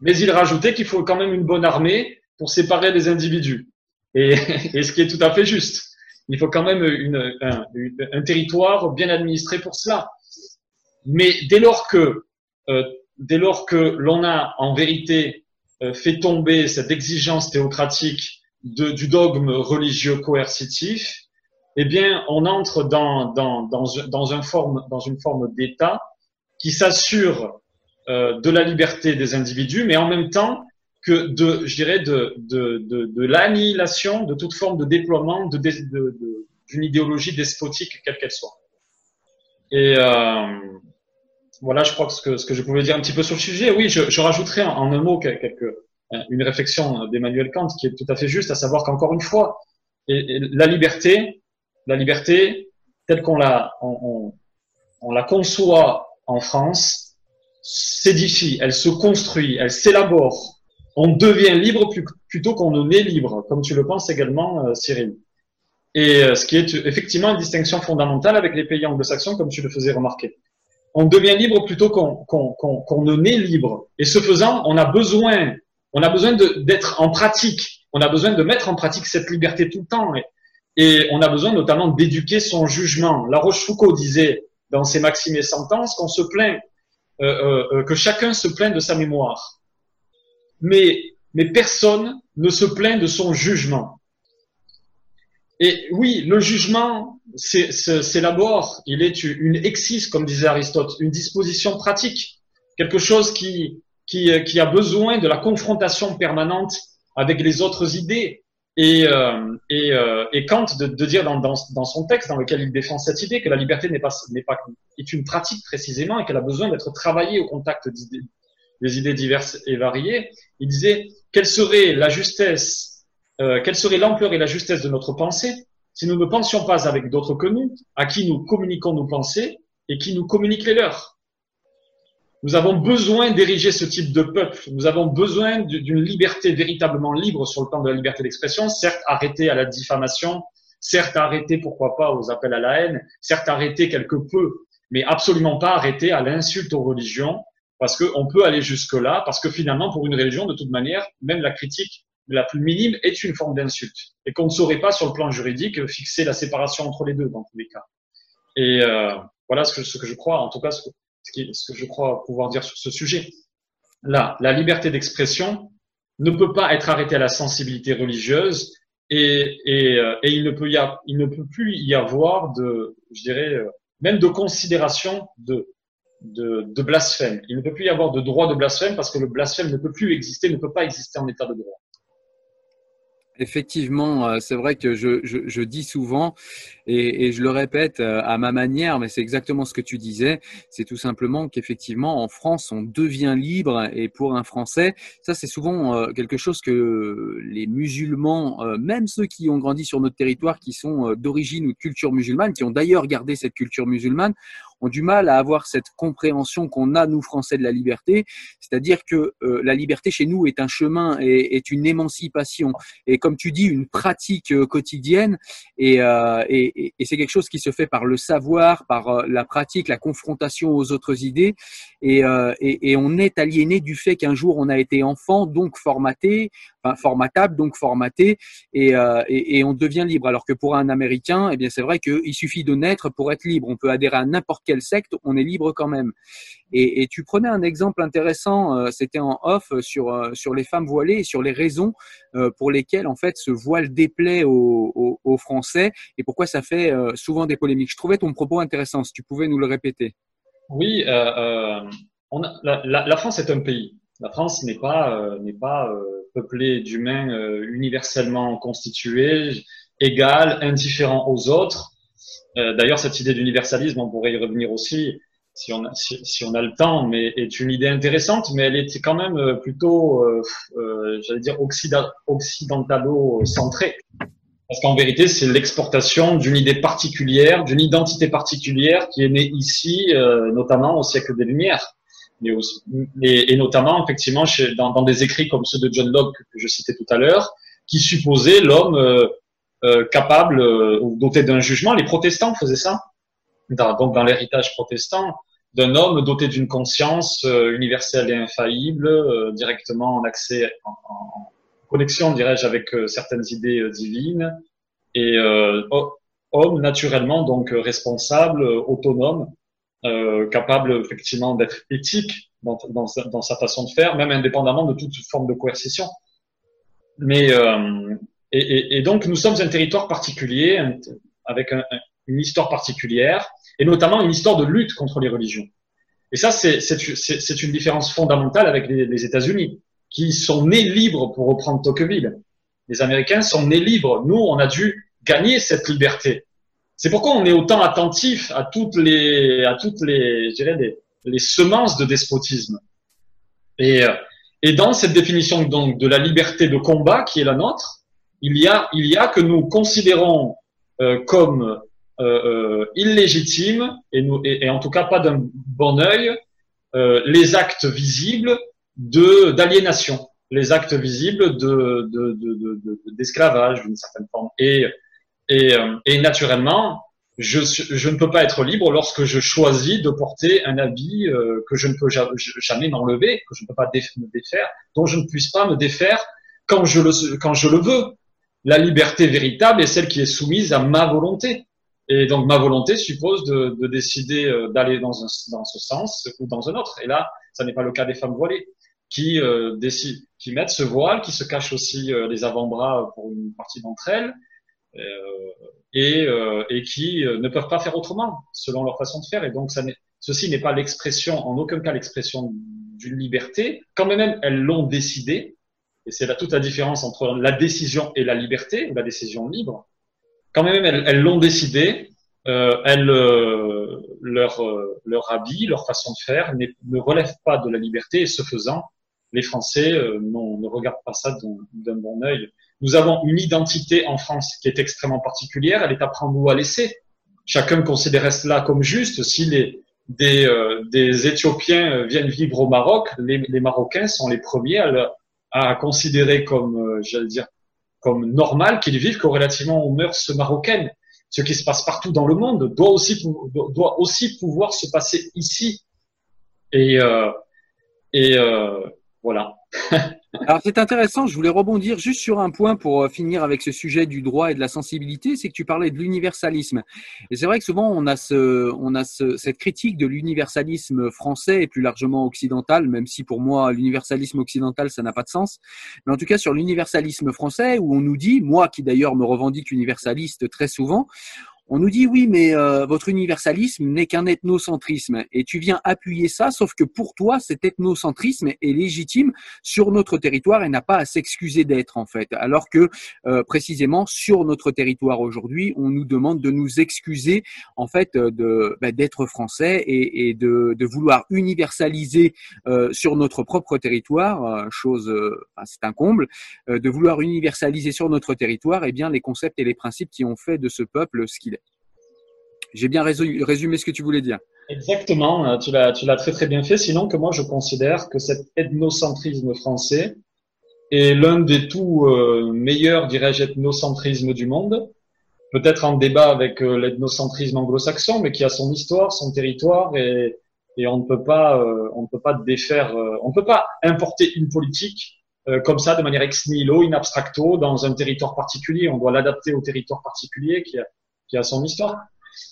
Mais il rajoutait qu'il faut quand même une bonne armée pour séparer les individus. Et, ce qui est tout à fait juste. Il faut quand même un, territoire bien administré pour cela. Mais dès lors que, euh, dès lors que l'on a en vérité euh, fait tomber cette exigence théocratique du dogme religieux coercitif, eh bien, on entre dans, dans, dans, dans, un forme, dans une forme d'État qui s'assure euh, de la liberté des individus, mais en même temps que de, je dirais, de, de, de, de l'annihilation de toute forme de déploiement de, d'une idéologie despotique, quelle qu'elle soit. Et euh, voilà, je crois que ce, que ce que je pouvais dire un petit peu sur le sujet. Oui, je, je rajouterai en, un mot une réflexion d'Emmanuel Kant qui est tout à fait juste, à savoir qu'encore une fois, la liberté, la liberté telle qu'on la, on, on, la conçoit en France, s'édifie, elle se construit, elle s'élabore. On devient libre plutôt qu'on ne naît libre, comme tu le penses également, euh, Cyril. Et euh, ce qui est effectivement une distinction fondamentale avec les pays anglo-saxons, comme tu le faisais remarquer. On devient libre plutôt qu'on qu'on ne naît libre. Et ce faisant, on a besoin d'être en pratique. On a besoin de mettre en pratique cette liberté tout le temps. Et on a besoin notamment d'éduquer son jugement. La Rochefoucauld disait dans ses maximes et sentences qu'on se plaint, euh, euh, euh, que chacun se plaint de sa mémoire. Mais, personne ne se plaint de son jugement. Et oui, le jugement s'élabore. Il est une exis, comme disait Aristote, une disposition pratique, quelque chose qui, a besoin de la confrontation permanente avec les autres idées. Et, euh, euh, Kant de, dire dans, son texte dans lequel il défend cette idée que la liberté n'est pas, n'est pas est une pratique précisément et qu'elle a besoin d'être travaillée au contact des idées diverses et variées. Il disait quelle serait la justesse, euh, quelle serait l'ampleur et la justesse de notre pensée si nous ne pensions pas avec d'autres que nous, à qui nous communiquons nos pensées et qui nous communiquent les leurs? Nous avons besoin d'ériger ce type de peuple. Nous avons besoin d'une liberté véritablement libre sur le plan de la liberté d'expression, certes arrêtée à la diffamation, certes arrêtée, pourquoi pas, aux appels à la haine, certes arrêtée quelque peu, mais absolument pas arrêtée à l'insulte aux religions, parce qu'on peut aller jusque-là, parce que finalement, pour une religion, de toute manière, même la critique la plus minime est une forme d'insulte, et qu'on ne saurait pas, sur le plan juridique, fixer la séparation entre les deux, dans tous les cas. Et euh, voilà ce que, ce que je crois, en tout cas, ce, que je crois pouvoir dire sur ce sujet. Là, la liberté d'expression ne peut pas être arrêtée à la sensibilité religieuse et, euh, il, ne peut y il ne peut plus y avoir de, je dirais, euh, même de considération de, de, blasphème. Il ne peut plus y avoir de droit de blasphème parce que le blasphème ne peut plus exister, ne peut pas exister en état de droit. Effectivement, euh, c'est vrai que je, je dis souvent, et, je le répète euh, à ma manière, mais c'est exactement ce que tu disais, c'est tout simplement qu'effectivement, en France, on devient libre, et pour un Français, ça c'est souvent euh, quelque chose que les musulmans, même ceux qui ont grandi sur notre territoire, qui sont d'origine ou de culture musulmane, qui ont d'ailleurs gardé cette culture musulmane, ont du mal à avoir cette compréhension qu'on a nous Français de la liberté, c'est-à-dire que euh, la liberté chez nous est un chemin et est une émancipation. Et comme tu dis une pratique euh, quotidienne. Euh, et, et c'est quelque chose qui se fait par le savoir, par la pratique, la confrontation aux autres idées. Et, et, et on est aliéné du fait qu'un jour on a été enfant donc formaté, formatable donc formaté et, et, et on devient libre alors que pour un Américain, eh bien c'est vrai qu'il suffit de naître pour être libre. On peut adhérer à n'importe quelle secte, on est libre quand même. Et, tu prenais un exemple intéressant, euh, c'était en off sur euh, sur les femmes voilées et sur les raisons euh, pour lesquelles en fait ce voile déplaît aux, Français et pourquoi ça fait souvent des polémiques. Je trouvais ton propos intéressant. Si tu pouvais nous le répéter. Oui, la, France est un pays. La France n'est pas n'est pas peuplée d'humains universellement constitués égal, indifférent aux autres. Euh, D'ailleurs, cette idée d'universalisme, on pourrait y revenir aussi si on, a, si, on a le temps, mais est une idée intéressante, mais elle était quand même euh, plutôt, euh, euh, j'allais dire, occidentalo-centrée. Parce qu'en vérité, c'est l'exportation d'une idée particulière, d'une identité particulière qui est née ici, euh, notamment au siècle des Lumières. Et, et, notamment, effectivement, chez, dans, dans, des écrits comme ceux de John Locke que je citais tout à l'heure, qui supposaient l'homme euh, euh, capable euh, ou doté d'un jugement. Les protestants faisaient ça. Donc dans l'héritage protestant, d'un homme doté d'une conscience euh, universelle et infaillible, euh, directement en accès, en, en connexion, dirais-je, avec certaines idées divines, et homme naturellement donc responsable, autonome, capable effectivement d'être éthique dans, sa façon de faire, même indépendamment de toute forme de coercition. Mais et, et, donc, nous sommes un territoire particulier, avec un, une histoire particulière, et notamment une histoire de lutte contre les religions. Et ça, c'est une différence fondamentale avec les, les États-Unis, qui sont nés libres, pour reprendre Tocqueville. Les Américains sont nés libres. Nous, on a dû gagner cette liberté. C'est pourquoi on est autant attentif à toutes les, à toutes les, je dirais, les, semences de despotisme. Et, et dans cette définition donc de la liberté de combat qui est la nôtre, il y a, il y a que nous considérons euh, comme euh, euh, illégitimes et, et, en tout cas pas d'un bon œil euh, les actes visibles de d'aliénation, les actes visibles de d'esclavage de, de, d'une certaine forme. Et, et, euh, et naturellement, je, je, ne peux pas être libre lorsque je choisis de porter un habit euh, que je ne peux jamais m'enlever, que je ne peux pas me défaire, dont je ne puisse pas me défaire quand je le, quand je le veux la liberté véritable est celle qui est soumise à ma volonté. Et donc ma volonté suppose de, de décider euh, d'aller dans, dans ce sens ou dans un autre. Et là, ça n'est pas le cas des femmes voilées qui euh, décident, qui mettent ce voile, qui se cachent aussi euh, les avant-bras pour une partie d'entre elles, et, euh, et, qui ne peuvent pas faire autrement selon leur façon de faire. Et donc ça ceci n'est pas l'expression, en aucun cas l'expression d'une liberté. Quand même elles l'ont décidé, et c'est là toute la différence entre la décision et la liberté, ou la décision libre. Quand même, elles l'ont décidé, euh, elles, euh, leur, euh, leur habit, leur façon de faire ne relève pas de la liberté, et ce faisant, les Français euh, ne regardent pas ça d'un bon œil. Nous avons une identité en France qui est extrêmement particulière, elle est à prendre ou à laisser. Chacun considère cela comme juste. Si les, des, euh, des Éthiopiens viennent vivre au Maroc, les, les Marocains sont les premiers à, le, à considérer comme, euh, j'allais dire, comme normal qu'ils vivent corrélativement aux mœurs marocaines. Ce qui se passe partout dans le monde doit aussi, doit aussi pouvoir se passer ici. Et, euh, et euh, voilà. Alors c'est intéressant, je voulais rebondir juste sur un point pour euh, finir avec ce sujet du droit et de la sensibilité, c'est que tu parlais de l'universalisme. Et c'est vrai que souvent on a, ce, on a ce, cette critique de l'universalisme français et plus largement occidental, même si pour moi l'universalisme occidental ça n'a pas de sens. Mais en tout cas sur l'universalisme français où on nous dit, moi qui d'ailleurs me revendique universaliste très souvent, on nous dit oui, mais euh, votre universalisme n'est qu'un ethnocentrisme. Et tu viens appuyer ça, sauf que pour toi, cet ethnocentrisme est légitime sur notre territoire et n'a pas à s'excuser d'être, en fait. Alors que, euh, précisément, sur notre territoire aujourd'hui, on nous demande de nous excuser, en fait, de bah, d'être français et, et de, vouloir universaliser euh, sur notre propre territoire, euh, chose, c'est un comble, euh, de vouloir universaliser sur notre territoire, eh bien, les concepts et les principes qui ont fait de ce peuple ce qu'il est. J'ai bien résumé ce que tu voulais dire. Exactement, tu l'as, tu l'as très très bien fait. Sinon que moi je considère que cet ethnocentrisme français est l'un des tout euh, meilleurs, dirais-je, ethnocentrismes du monde. Peut-être en débat avec euh, l'ethnocentrisme anglo-saxon, mais qui a son histoire, son territoire et, et on ne peut pas, euh, on ne peut pas défaire, on ne peut pas importer une politique comme ça de manière ex nihilo, in abstracto, dans un territoire particulier. On doit l'adapter au territoire particulier qui a, qui a son histoire.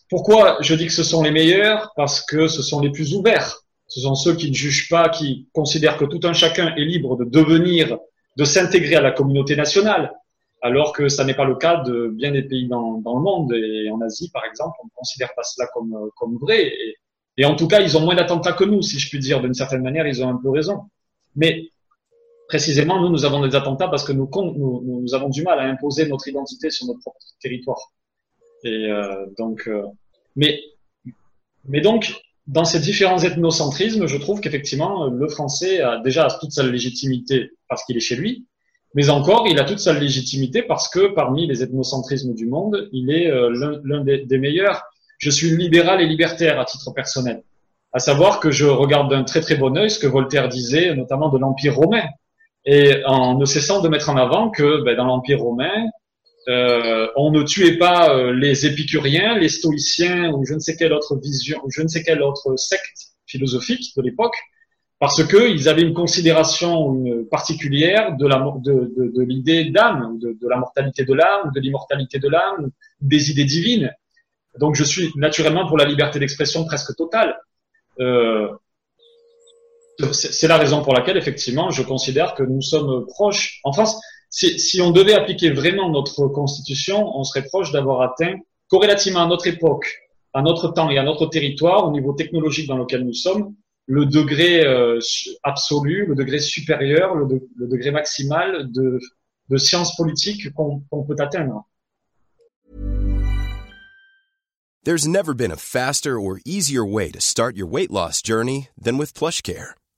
Pourquoi je dis que ce sont les meilleurs? Parce que ce sont les plus ouverts. Ce sont ceux qui ne jugent pas, qui considèrent que tout un chacun est libre de devenir, de s'intégrer à la communauté nationale, alors que ça n'est pas le cas de bien des pays dans, le monde. Et en Asie, par exemple, on ne considère pas cela comme, comme vrai. Et, en tout cas, ils ont moins d'attentats que nous, si je puis dire. D'une certaine manière, ils ont un peu raison. Mais précisément, nous, nous avons des attentats parce que nous avons du mal à imposer notre identité sur notre propre territoire. Et euh, donc, euh, mais, mais donc, dans ces différents ethnocentrismes, je trouve qu'effectivement, le français a déjà toute sa légitimité parce qu'il est chez lui, mais encore, il a toute sa légitimité parce que parmi les ethnocentrismes du monde, il est euh, l'un des, des, meilleurs. Je suis libéral et libertaire à titre personnel. À savoir que je regarde d'un très très bon œil ce que Voltaire disait, notamment de l'Empire romain, et en ne cessant de mettre en avant que ben, dans l'Empire romain, euh, on ne tuait pas euh, les épicuriens, les stoïciens ou je ne sais quelle autre vision, ou je ne sais quelle autre secte philosophique de l'époque, parce qu'ils avaient une considération particulière de la de, de, l'idée d'âme, de, de, la mortalité de l'âme, de l'immortalité de l'âme, des idées divines. Donc je suis naturellement pour la liberté d'expression presque totale. Euh, c'est la raison pour laquelle effectivement je considère que nous sommes proches. En France, si, si, on devait appliquer vraiment notre constitution, on serait proche d'avoir atteint, corrélativement à notre époque, à notre temps et à notre territoire, au niveau technologique dans lequel nous sommes, le degré euh, absolu, le degré supérieur, le, de, le, degré maximal de, de science politique qu'on qu peut atteindre. There's never been a faster or easier way to start your weight loss journey than with PlushCare.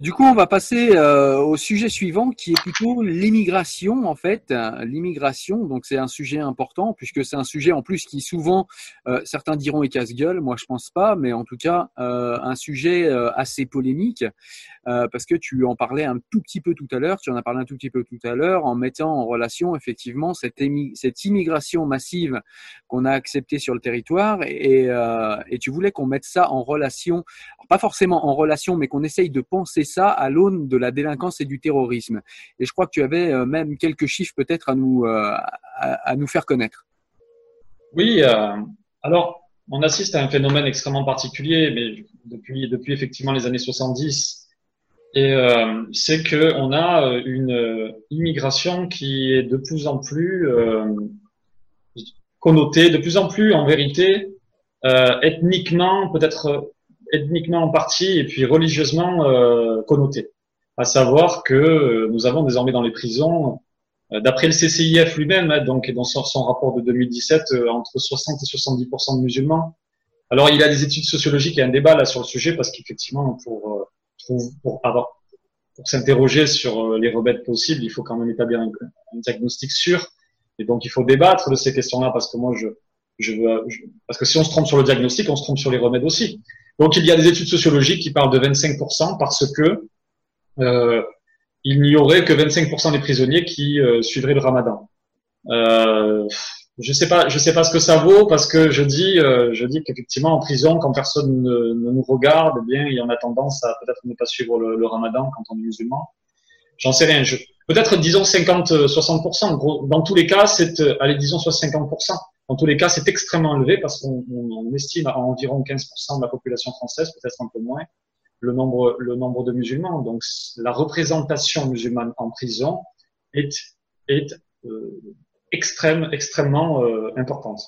Du coup, on va passer euh, au sujet suivant qui est plutôt l'immigration en fait. L'immigration, donc c'est un sujet important puisque c'est un sujet en plus qui souvent, euh, certains diront est casse-gueule, moi je pense pas, mais en tout cas euh, un sujet assez polémique euh, parce que tu en parlais un tout petit peu tout à l'heure, tu en as parlé un tout petit peu tout à l'heure en mettant en relation effectivement cette, cette immigration massive qu'on a acceptée sur le territoire et, euh, et tu voulais qu'on mette ça en relation, pas forcément en relation, mais qu'on essaye de penser ça à l'aune de la délinquance et du terrorisme. Et je crois que tu avais euh, même quelques chiffres peut-être à nous à, nous faire connaître. Oui, alors on assiste à un phénomène extrêmement particulier, mais depuis, depuis effectivement les années 70, et euh, c'est que on a euh, une immigration qui est de plus en plus euh, connotée, de plus en plus en vérité euh, ethniquement, peut-être ethniquement en partie et puis religieusement euh, connotée. À savoir que nous avons désormais dans les prisons, d'après le CCIF lui-même, hein, donc dans son, son, rapport de 2017, entre 60 et 70% de musulmans. Alors il y a des études sociologiques et un débat là sur le sujet parce qu'effectivement pour pour s'interroger sur euh, les remèdes possibles, il faut quand même établir un, diagnostic sûr. Et donc, il faut débattre de ces questions-là parce que si on se trompe sur le diagnostic, on se trompe sur les remèdes aussi. Donc, il y a des études sociologiques qui parlent de 25% parce que euh, il n'y aurait que 25% des prisonniers qui euh, suivraient le ramadan. Je sais pas, je sais pas ce que ça vaut parce que je dis, euh, je dis qu'effectivement en prison, quand personne ne, nous regarde, eh bien, il y en a tendance à peut-être ne pas suivre le, Ramadan quand on est musulman. J'en sais rien. peut-être disons 50-60%. Dans tous les cas, c'est, allez, disons soit 50%. Dans tous les cas, c'est extrêmement élevé parce qu'on estime à environ 15% de la population française, peut-être un peu moins, le nombre, le nombre de musulmans. Donc, la représentation musulmane en prison est, est euh, extrême, extrêmement euh, importante.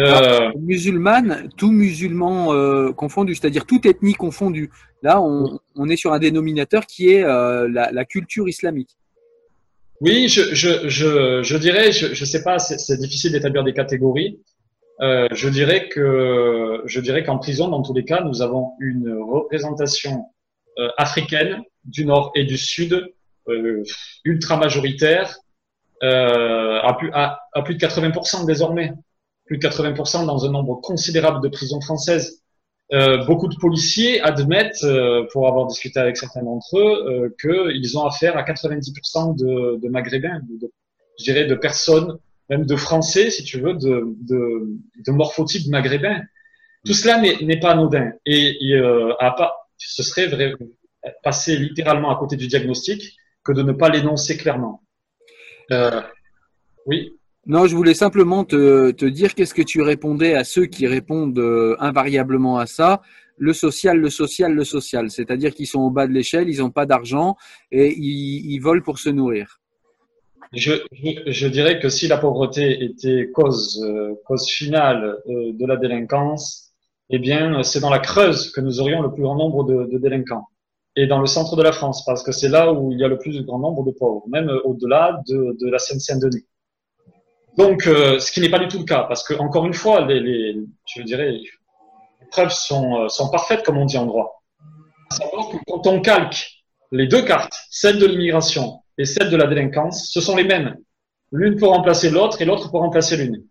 Euh, musulmane, tout musulman euh, confondu, c'est-à-dire toute ethnie confondue. Là, on, on, est sur un dénominateur qui est euh, la, la, culture islamique. Oui, je, je, je, je dirais, je ne sais pas, c'est difficile d'établir des catégories. Euh, je dirais que je dirais qu'en prison, dans tous les cas, nous avons une représentation africaine du nord et du sud ultra majoritaire euh, à, plus, à, à, plus de 80% désormais, plus de 80% dans un nombre considérable de prisons françaises. Euh, beaucoup de policiers admettent, euh, pour avoir discuté avec certains d'entre eux, euh, qu'ils ont affaire à 90% de, de maghrébins, de, je dirais de personnes, même de Français, si tu veux, de, de, de morphotype maghrébin. Tout cela n'est pas anodin et, euh, à pas, ce serait vrai, passer littéralement à côté du diagnostic que de ne pas l'énoncer clairement. Euh, oui. Non, je voulais simplement te, te dire qu'est-ce que tu répondais à ceux qui répondent euh, invariablement à ça. Le social, le social, le social. C'est-à-dire qu'ils sont au bas de l'échelle, ils n'ont pas d'argent et ils, ils, volent pour se nourrir. Je, je, je, dirais que si la pauvreté était cause, euh, cause finale euh, de la délinquance, eh bien, c'est dans la Creuse que nous aurions le plus grand nombre de, de délinquants et dans le centre de la France, parce que c'est là où il y a le plus grand nombre de pauvres, même euh, au-delà de, de, la Seine-Saint-Denis. Donc, euh, ce qui n'est pas du tout le cas, parce que encore une fois, les, les je dirais, les preuves sont, euh, sont parfaites, comme on dit en droit. À savoir que quand on calque les deux cartes, celle de l'immigration et celle de la délinquance, ce sont les mêmes. L'une pour remplacer l'autre et l'autre pour remplacer l'une.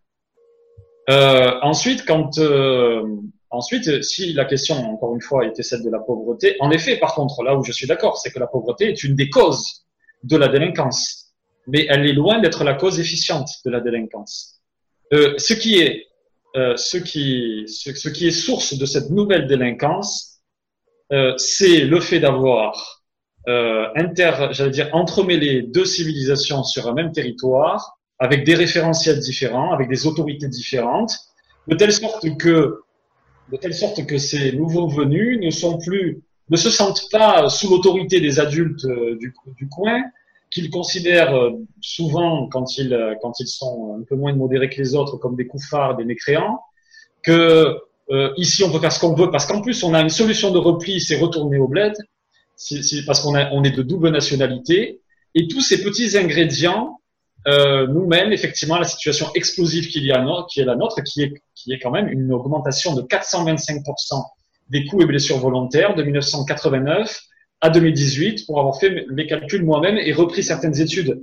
Euh, ensuite, quand euh, Ensuite, si la question, encore une fois, était celle de la pauvreté, en effet, par contre, là où je suis d'accord, c'est que la pauvreté est une des causes de la délinquance, mais elle est loin d'être la cause efficiente de la délinquance. Euh, ce qui est, euh, ce qui, ce, qui est source de cette nouvelle délinquance, euh, c'est le fait d'avoir euh, inter, j'allais dire, entremêlé deux civilisations sur un même territoire, avec des référentiels différents, avec des autorités différentes, de telle sorte que de telle sorte que ces nouveaux venus ne sont plus, ne se sentent pas sous l'autorité des adultes euh, du, coin, qu'ils considèrent euh, souvent quand ils, euh, quand ils sont un peu moins modérés que les autres comme des couffards, des mécréants, que euh, ici on peut faire ce qu'on veut parce qu'en plus on a une solution de repli, c'est retourner au bled, parce qu'on on est de double nationalité, et tous ces petits ingrédients euh, nous-mêmes, effectivement, la situation explosive qu'il y a, qui est la nôtre, qui est, qui est quand même une augmentation de 425% des coûts et blessures volontaires de 1989 à 2018, pour avoir fait les calculs moi-même et repris certaines études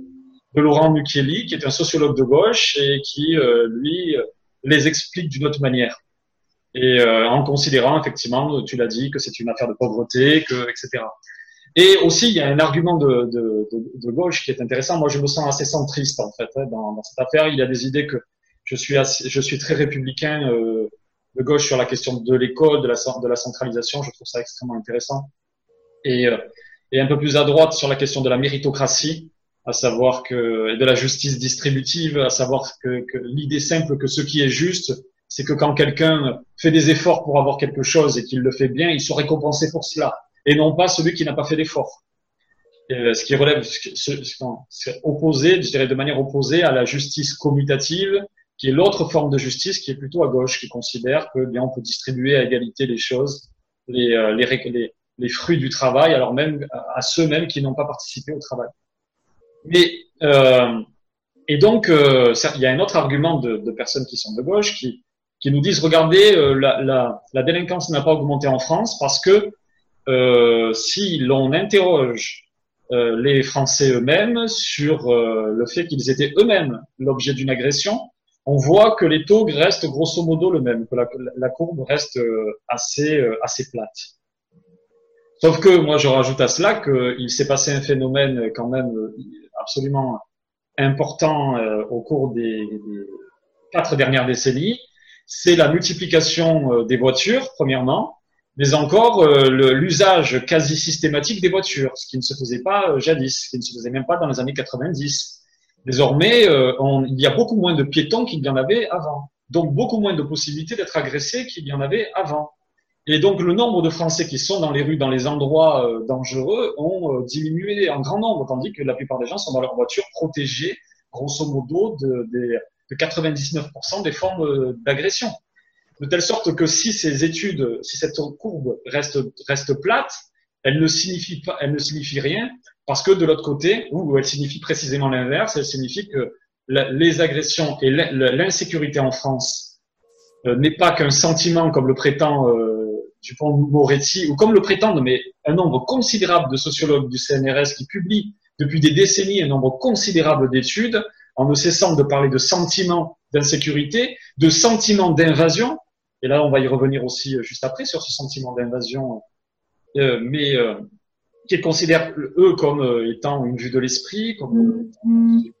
de Laurent Mukieli, qui est un sociologue de gauche et qui, euh, lui, les explique d'une autre manière. Et euh, en considérant, effectivement, tu l'as dit, que c'est une affaire de pauvreté, que, etc. Et aussi, il y a un argument de, de, de, de, gauche qui est intéressant. Moi, je me sens assez centriste en fait hein, dans, dans, cette affaire. Il y a des idées que je suis, assez, je suis très républicain euh, de gauche sur la question de l'école, de la, de la centralisation. Je trouve ça extrêmement intéressant. Et, euh, et un peu plus à droite sur la question de la méritocratie, à savoir que et de la justice distributive, à savoir que, que l'idée simple que ce qui est juste, c'est que quand quelqu'un fait des efforts pour avoir quelque chose et qu'il le fait bien, il soit récompensé pour cela et non pas celui qui n'a pas fait d'effort. Euh, ce qui relève, c'est opposé, je dirais de manière opposée à la justice commutative, qui est l'autre forme de justice qui est plutôt à gauche, qui considère que bien on peut distribuer à égalité les choses, les, euh, les, fruits du travail, alors même à ceux mêmes qui n'ont pas participé au travail. Mais euh, et donc il y a un autre argument de, de, personnes qui sont de gauche qui qui nous disent regardez la, la, la délinquance n'a pas augmenté en France parce que euh, si l'on interroge euh, les Français eux-mêmes sur euh, le fait qu'ils étaient eux-mêmes l'objet d'une agression, on voit que les taux restent grosso modo le même, que la, courbe reste assez, assez plate. Sauf que moi, je rajoute à cela qu'il s'est passé un phénomène quand même absolument important au cours des, quatre dernières décennies, c'est la multiplication euh, des voitures, premièrement, mais encore euh, l'usage quasi systématique des voitures, ce qui ne se faisait pas euh, jadis, ce qui ne se faisait même pas dans les années 90. Désormais, il y a beaucoup moins de piétons qu'il y en avait avant, donc beaucoup moins de possibilités d'être agressés qu'il y en avait avant. Et donc le nombre de Français qui sont dans les rues, dans les endroits dangereux, ont diminué en grand nombre, tandis que la plupart des gens sont dans leur voiture protégée, grosso modo, de, de, de 99% des formes d'agression de telle sorte que si ces études, si cette courbe reste, reste plate, elle ne signifie pas, elle ne signifie rien, parce que de l'autre côté, ou elle signifie précisément l'inverse, elle signifie que les agressions et l'insécurité en France euh, n'est pas qu'un sentiment comme le prétend euh, Dupont-Moretti, ou comme le prétendent, mais un nombre considérable de sociologues du CNRS qui publient depuis des décennies un nombre considérable d'études, en ne cessant de parler de sentiments d'insécurité, de sentiments d'invasion, et là, on va y revenir aussi euh, juste après sur ce sentiment d'invasion, euh, mais euh, qu'ils considèrent eux comme étant une vue de l'esprit, comme mm-hmm.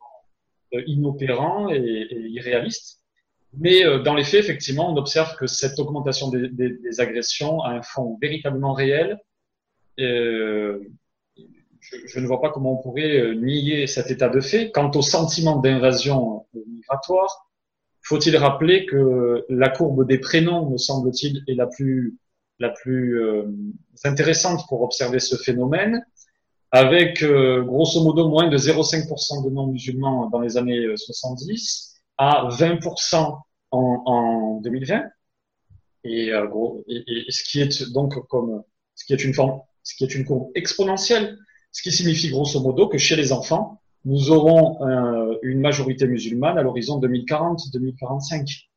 inopérant et, et, irréaliste. Mais dans les faits, effectivement, on observe que cette augmentation des, des, des agressions a un fond véritablement réel. je, je, ne vois pas comment on pourrait nier cet état de fait. Quant au sentiment d'invasion migratoire, faut-il rappeler que la courbe des prénoms, me semble-t-il, est la plus, la plus euh, intéressante pour observer ce phénomène, avec euh, grosso modo moins de 0,5% de non-musulmans dans les années 70 euh, à 20% en, en 2020. Et, et, et, ce qui est donc comme ce qui est une forme, ce qui est une courbe exponentielle, ce qui signifie grosso modo que chez les enfants, nous aurons euh, une majorité musulmane à l'horizon 2040-2045.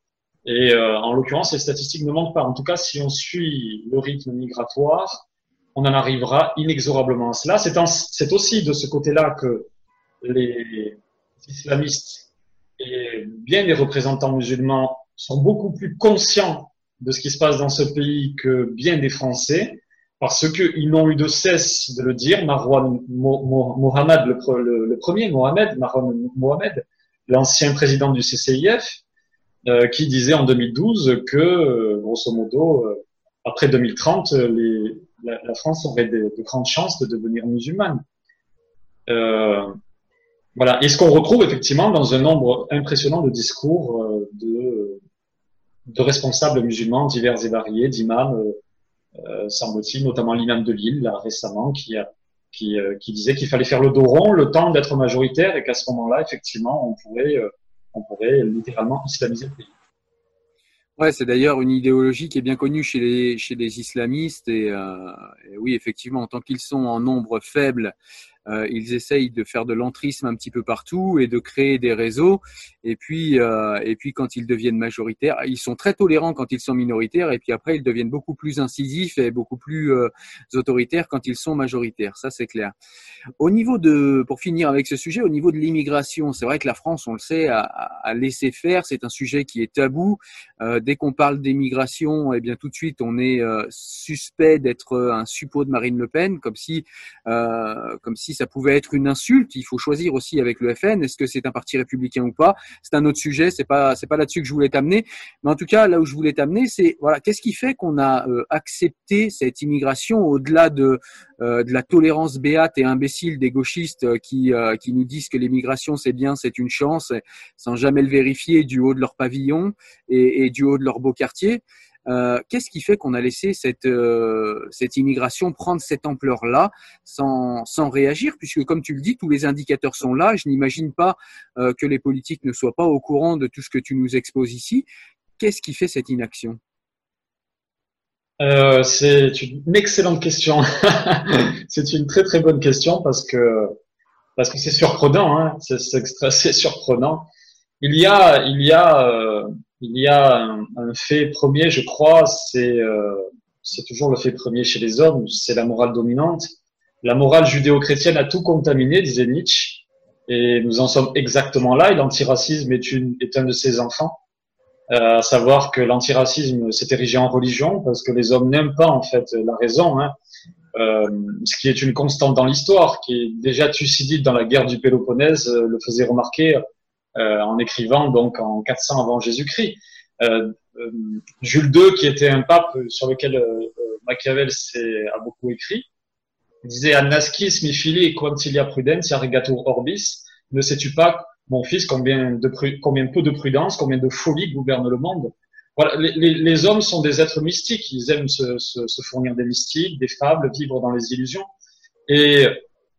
Et euh, en l'occurrence, les statistiques ne manquent pas. En tout cas, si on suit le rythme migratoire, on en arrivera inexorablement à cela. C'est aussi de ce côté-là que les islamistes et bien des représentants musulmans sont beaucoup plus conscients de ce qui se passe dans ce pays que bien des Français parce qu'ils n'ont eu de cesse de le dire. Marwan Mohamed, le, premier, Mohamed, Marwan Mohamed, l'ancien président du CCIF, euh, qui disait en 2012 que, euh, grosso modo, euh, après 2030, les, la, France aurait de, grandes chances de devenir musulmane. voilà. Et ce qu'on retrouve effectivement dans un nombre impressionnant de discours de, de responsables musulmans divers et variés, d'imams, euh, semble-t-il, notamment l'imam de Lille, là, récemment, euh, qui disait qu'il fallait faire le dos rond, le temps d'être majoritaire, et qu'à ce moment-là, effectivement, on pourrait, euh, on pourrait littéralement islamiser le pays. Ouais, c'est d'ailleurs une idéologie qui est bien connue chez les, chez les islamistes. Euh, et oui, effectivement, tant qu'ils sont en nombre faible euh, ils essayent de faire de l'entrisme un petit peu partout et de créer des réseaux. Et puis, euh, et puis quand ils deviennent majoritaires, ils sont très tolérants quand ils sont minoritaires, et puis après ils deviennent beaucoup plus incisifs et beaucoup plus euh, autoritaires quand ils sont majoritaires. Ça, c'est clair. Au niveau de, pour finir avec ce sujet, au niveau de l'immigration, c'est vrai que la France, on le sait, a, a laissé faire. C'est un sujet qui est tabou. Dès qu'on parle d'immigration, eh bien tout de suite, on est suspect d'être un suppôt de Marine Le Pen, comme si, comme si ça pouvait être une insulte. Il faut choisir aussi avec le FN. Est-ce que c'est un parti républicain ou pas C'est un autre sujet. C'est pas c'est pas là-dessus que je voulais t'amener. Mais en tout cas, là où je voulais t'amener, c'est voilà, qu'est-ce qui fait qu'on a euh, accepté cette immigration au-delà de euh, de la tolérance béate et imbécile des gauchistes euh, qui qui nous disent que l'immigration c'est bien, c'est une chance, sans jamais le vérifier du haut de leur pavillon et, et du haut de leur beau quartier? Euh, qu'est-ce qui fait qu'on a laissé cette, euh, cette immigration prendre cette ampleur-là sans, sans réagir? Puisque, comme tu le dis, tous les indicateurs sont là. Je n'imagine pas euh, que les politiques ne soient pas au courant de tout ce que tu nous exposes ici. Qu'est-ce qui fait cette inaction? Euh, C'est une excellente question. c'est une très très bonne question parce que parce que c'est surprenant. Hein c'est surprenant. Il y a il y a il y a un, fait premier, je crois, c'est euh, toujours le fait premier chez les hommes, c'est la morale dominante. La morale judéo-chrétienne a tout contaminé, disait Nietzsche, et nous en sommes exactement là. Et l'antiracisme est, est un de ses enfants. Euh, à savoir que l'antiracisme s'est érigé en religion parce que les hommes n'aiment pas en fait la raison, hein. euh, ce qui est une constante dans l'histoire, qui est déjà Thucydide dans la guerre du Péloponnèse euh, le faisait remarquer en écrivant donc en 400 avant Jésus-Christ. Jules II, qui était un pape sur lequel Machiavel a beaucoup écrit, disait Anascis mi fili quantilia prudentia regatur orbis. Ne sais-tu pas, mon fils, combien, de, combien peu de prudence, combien de folie gouverne le monde? Voilà, les, les, hommes sont des êtres mystiques. Ils aiment se, se, se, fournir des mystiques, des fables, vivre dans les illusions. Et,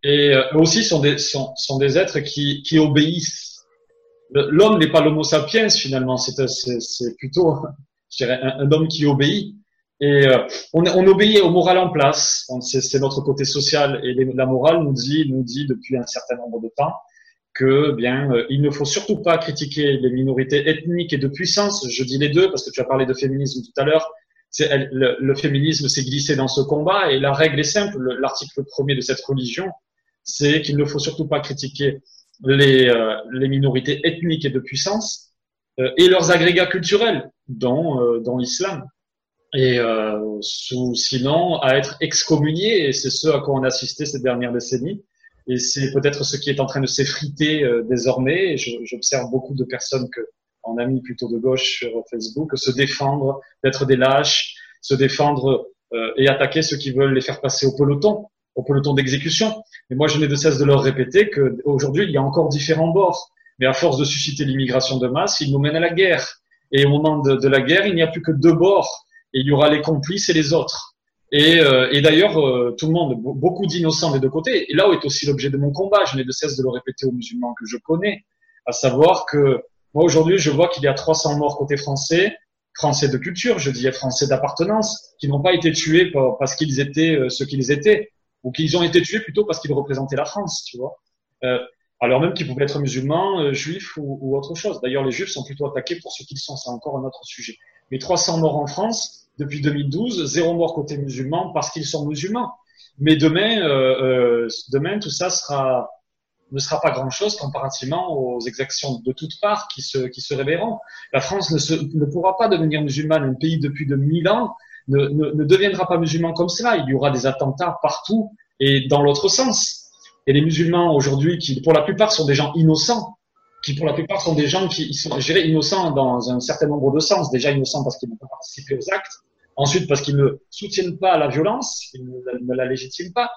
et eux aussi sont des, sont, sont des êtres qui, qui obéissent. L'homme n'est pas l'homo sapiens finalement. C'est plutôt, je dirais, un, homme qui obéit. Et euh, on, on, obéit au moral en place. C'est notre côté social. Et la morale nous dit, nous dit depuis un certain nombre de temps que bien euh, il ne faut surtout pas critiquer les minorités ethniques et de puissance. Je dis les deux parce que tu as parlé de féminisme tout à l'heure. Le, le, féminisme s'est glissé dans ce combat et la règle est simple. L'article premier de cette religion, c'est qu'il ne faut surtout pas critiquer les, euh, les minorités ethniques et de puissance euh, et leurs agrégats culturels, dont, euh, dont l'islam. Et sous, sinon à être excommuniés, et c'est ce à quoi on a assisté ces dernières décennies, et c'est peut-être ce qui est en train de s'effriter euh, désormais. J'observe beaucoup de personnes que, en amis plutôt de gauche sur Facebook, se défendre, d'être des lâches, se défendre euh, et attaquer ceux qui veulent les faire passer au peloton, au peloton d'exécution. Mais moi, je n'ai de cesse de leur répéter qu'aujourd'hui, il y a encore différents bords. Mais à force de susciter l'immigration de masse, ils nous mènent à la guerre. Et au moment de, la guerre, il n'y a plus que deux bords. Et il y aura les complices et les autres. Et, euh, et d'ailleurs, euh, tout le monde, beaucoup d'innocents des deux côtés. Et là où est aussi l'objet de mon combat, je n'ai de cesse de le répéter aux musulmans que je connais, à savoir que moi aujourd'hui, je vois qu'il y a 300 morts côté français, français de culture, je dis français d'appartenance, qui n'ont pas été tués parce qu'ils étaient euh, ce qu'ils étaient, ou qu'ils ont été tués plutôt parce qu'ils représentaient la France, tu vois. Euh, alors même qu'ils pouvaient être musulmans, juifs ou, ou, autre chose. D'ailleurs, les juifs sont plutôt attaqués pour ce qu'ils sont, c'est encore un autre sujet. Mais 300 morts en France, depuis 2012, zéro mort côté musulman parce qu'ils sont musulmans. Mais demain, euh, euh, demain tout ça sera ne sera pas grand-chose comparativement aux exactions de toutes parts qui se, qui se. La France ne, se, ne pourra pas devenir musulmane, un pays depuis de mille ans ne, ne, ne deviendra pas musulman comme cela. Il y aura des attentats partout et dans l'autre sens. Et les musulmans aujourd'hui, qui pour la plupart sont des gens innocents, qui pour la plupart sont des gens qui sont, je dirais, innocents dans un certain nombre de sens. Déjà innocents parce qu'ils n'ont pas participé aux actes, ensuite parce qu'ils ne soutiennent pas la violence, ils ne, la légitiment pas.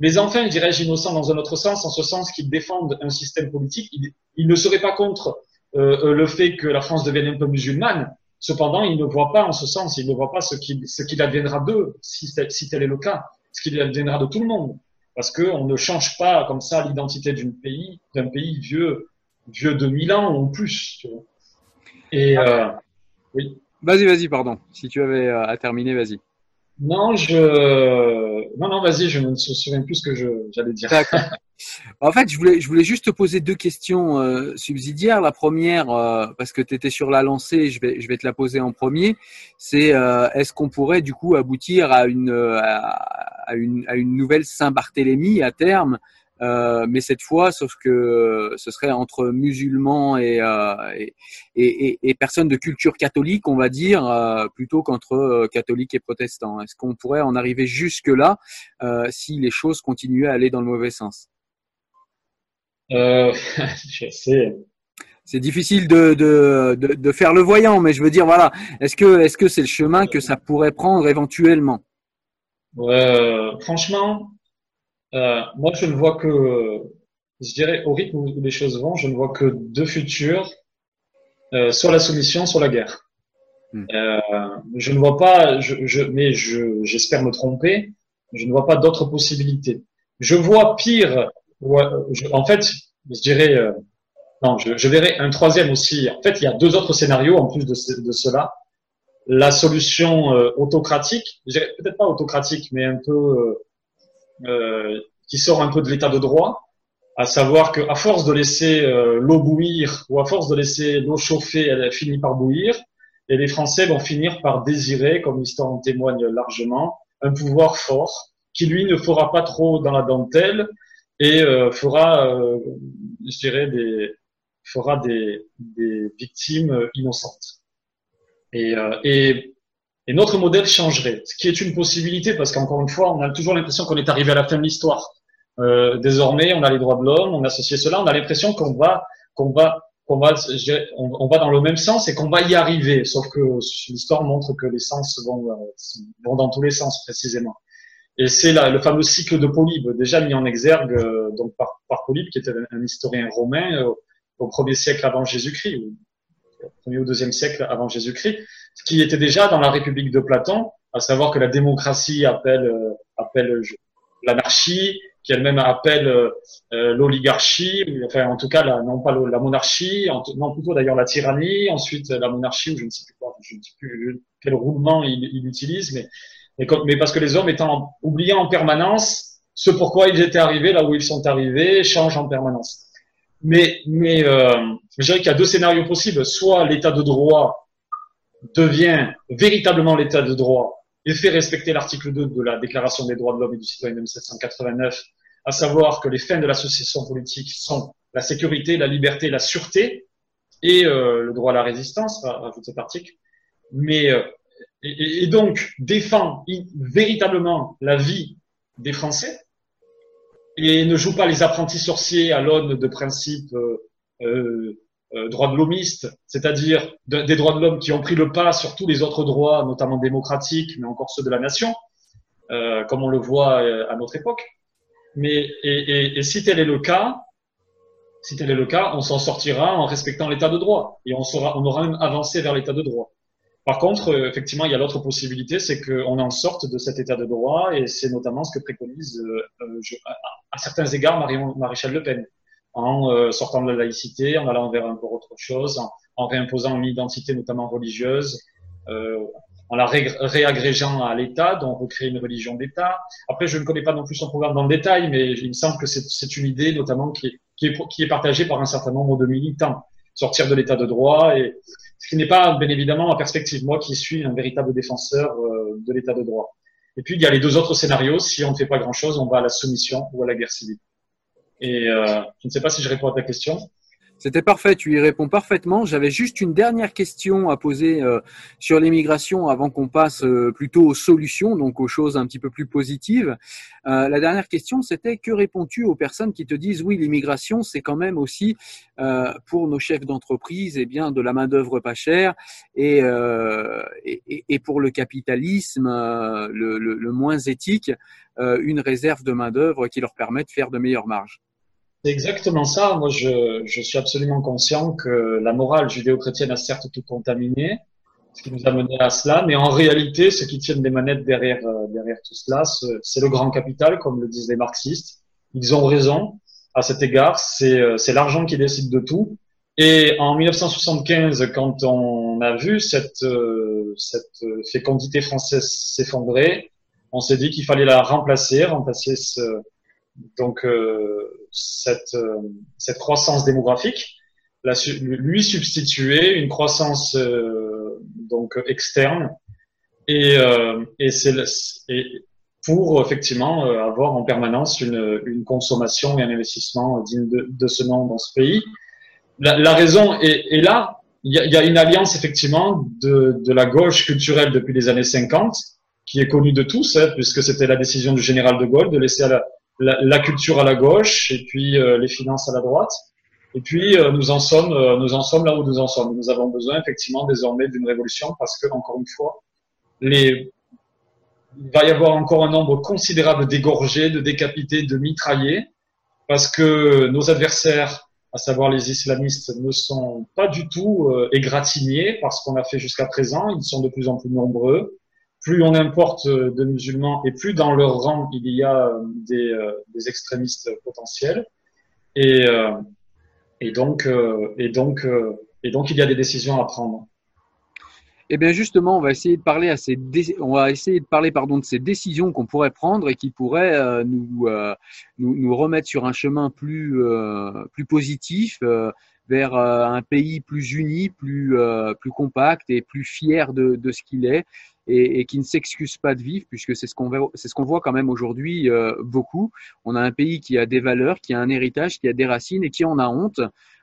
Mais enfin, dirais-je, innocents dans un autre sens, en ce sens qu'ils défendent un système politique. Ils, ne seraient pas contre euh, euh, le fait que la France devienne un peu musulmane. Cependant, ils ne voient pas en ce sens, ils ne voient pas ce qu'il ce qu'il adviendra d'eux, si, si tel est le cas, ce qu'il adviendra de tout le monde. Parce qu'on ne change pas comme ça l'identité d'un pays, d'un pays vieux vieux de mille ans ou plus. Tu vois. Et euh, oui. Vas-y, vas-y, pardon. Si tu avais euh, à terminer, vas-y. Non, je non non, vas-y, je ne me souviens plus ce que j'allais dire. en fait, je voulais je voulais juste te poser deux questions euh, subsidiaires. La première, euh, parce que tu étais sur la lancée, je vais je vais te la poser en premier. C'est euh, est-ce qu'on pourrait du coup aboutir à une à, une à une nouvelle Saint-Barthélemy à terme euh, mais cette fois, sauf que ce serait entre musulmans et, euh, et, et, et, personnes de culture catholique, on va dire, euh, plutôt qu'entre euh, catholiques et protestants. Est-ce qu'on pourrait en arriver jusque-là si les choses continuaient à aller dans le mauvais sens? C'est difficile de, de, de, de, faire le voyant, mais je veux dire, voilà, est-ce que est-ce que c'est le chemin que ça pourrait prendre éventuellement? Franchement, euh, moi, je ne vois que, je dirais, au rythme où les choses vont, je ne vois que deux futurs, euh, soit la soumission, soit la guerre. Hmm. Euh, je ne vois pas, je, je, mais je, j'espère me tromper, je ne vois pas d'autres possibilités. Je vois pire, en fait, je dirais, euh, non, je, je, verrai un troisième aussi. En fait, il y a deux autres scénarios en plus de, de cela. La solution euh, autocratique, je dirais peut-être pas autocratique, mais un peu euh, qui sort un peu de l'état de droit, à savoir qu'à force de laisser euh, l'eau bouillir ou à force de laisser l'eau chauffer, elle finit par bouillir, et les Français vont finir par désirer, comme l'histoire en témoigne largement, un pouvoir fort qui lui ne fera pas trop dans la dentelle et euh, fera, je dirais, des fera des, victimes innocentes. Et et notre modèle changerait, ce qui est une possibilité parce qu'encore une fois, on a toujours l'impression qu'on est arrivé à la fin de l'histoire. Euh, désormais, on a les droits de l'homme, on associe cela, on a l'impression qu'on va qu'on va qu'on va, on, va dans le même sens et qu'on va y arriver. Sauf que l'histoire montre que les sens vont, vont dans tous les sens précisément. Et c'est le fameux cycle de Polybe, déjà mis en exergue donc par, par Polybe, qui était un, historien romain au premier siècle avant Jésus-Christ, premier ou deuxième siècle avant Jésus-Christ, qui était déjà dans la République de Platon, à savoir que la démocratie appelle, euh, appelle l'anarchie, qui elle-même appelle euh, l'oligarchie, enfin en tout cas non pas la monarchie, non plutôt d'ailleurs la tyrannie, ensuite la monarchie, ou je ne sais plus quoi, je ne sais plus quel roulement il, il utilise, mais, parce que les hommes étant oubliant en permanence ce pourquoi ils étaient arrivés là où ils sont arrivés, changent en permanence. Mais, mais euh, je dirais qu'il y a deux scénarios possibles. Soit l'état de droit devient véritablement l'état de droit et fait respecter l'article 2 de la Déclaration des droits de l'homme et du citoyen de 1789, à savoir que les fins de l'association politique sont la sécurité, la liberté, la sûreté et euh, le droit à la résistance, rajoute cet article. Mais euh, et, et, donc défend véritablement la vie des Français et ne joue pas les apprentis sorciers à l'aune de principes euh, euh, euh droits de l'homiste, c'est-à-dire des droits de l'homme qui ont pris le pas sur tous les autres droits, notamment démocratiques, mais encore ceux de la nation, euh, comme on le voit à notre époque. Mais et, et, et, si tel est le cas, si tel est le cas, on s'en sortira en respectant l'état de droit et on, sera, on aura même avancé vers l'état de droit. Par contre, euh, effectivement, il y a l'autre possibilité, c'est qu'on en sorte de cet état de droit, et c'est notamment ce que préconise euh, euh je, à, certains égards Marion, Maréchal Le Pen, en euh, sortant de la laïcité, en allant vers un peu autre chose, en, réimposant une identité notamment religieuse, euh, en la ré réagrégeant à l'État, donc recréer une religion d'État. Après, je ne connais pas non plus son programme dans le détail, mais il me semble que c'est une idée notamment qui est, qui, est, qui est partagée par un certain nombre de militants. Sortir de l'État de droit et ce qui n'est pas bien évidemment en perspective, moi qui suis un véritable défenseur euh, de l'état de droit. Et puis il y a les deux autres scénarios, si on ne fait pas grand-chose, on va à la soumission ou à la guerre civile. Et euh, je ne sais pas si je réponds à ta question. C'était parfait, tu y réponds parfaitement. J'avais juste une dernière question à poser euh, sur l'immigration avant qu'on passe euh, plutôt aux solutions, donc aux choses un petit peu plus positives. Euh, la dernière question, c'était que réponds-tu aux personnes qui te disent oui, l'immigration, c'est quand même aussi pour nos chefs d'entreprise, et eh bien de la main d'œuvre pas chère, et, et, et, pour le capitalisme le, le, le moins éthique, une réserve de main d'œuvre qui leur permet de faire de meilleures marges. C'est exactement ça. Moi, je, je, suis absolument conscient que la morale judéo-chrétienne a certes tout contaminé, ce qui nous a mené à cela, mais en réalité, ce qui tiennent des manettes derrière, euh, derrière tout cela, c'est le grand capital, comme le disent les marxistes. Ils ont raison à cet égard. C'est euh, l'argent qui décide de tout. Et en 1975, quand on a vu cette, euh, cette fécondité française s'effondrer, on s'est dit qu'il fallait la remplacer, remplacer ce, donc euh, cette, euh, cette croissance démographique, lui substituer une croissance euh, donc externe et, et c'est pour effectivement avoir en permanence une, une, consommation et un investissement digne de, de ce nom dans ce pays. La, la raison est, est, là. Il y, a, il y, a, une alliance effectivement de, de, la gauche culturelle depuis les années 50 qui est connue de tous, hein, puisque c'était la décision du général de Gaulle de laisser à la, la, culture à la gauche et puis euh, les finances à la droite. Et puis euh, nous en sommes, euh, nous en sommes là où nous en sommes. Nous avons besoin effectivement désormais d'une révolution parce que encore une fois, les, il va y avoir encore un nombre considérable d'égorgés, de décapités, de mitraillés, parce que nos adversaires, à savoir les islamistes, ne sont pas du tout égratignés par ce qu'on a fait jusqu'à présent. Ils sont de plus en plus nombreux plus on importe euh, de musulmans et plus dans leur rang il y a euh, des, euh, des extrémistes potentiels. Et, donc, il y a des décisions à prendre. Eh bien justement, on va essayer de parler de ces décisions qu'on pourrait prendre et qui pourraient nous, remettre sur un chemin plus positif vers un pays plus uni, plus compact et plus fier de ce qu'il est et, et qui ne s'excuse pas de vivre, puisque c'est ce qu'on voit, ce qu'on voit quand même aujourd'hui euh, beaucoup. On a un pays qui a des valeurs, qui a un héritage, qui a des racines et qui en a honte,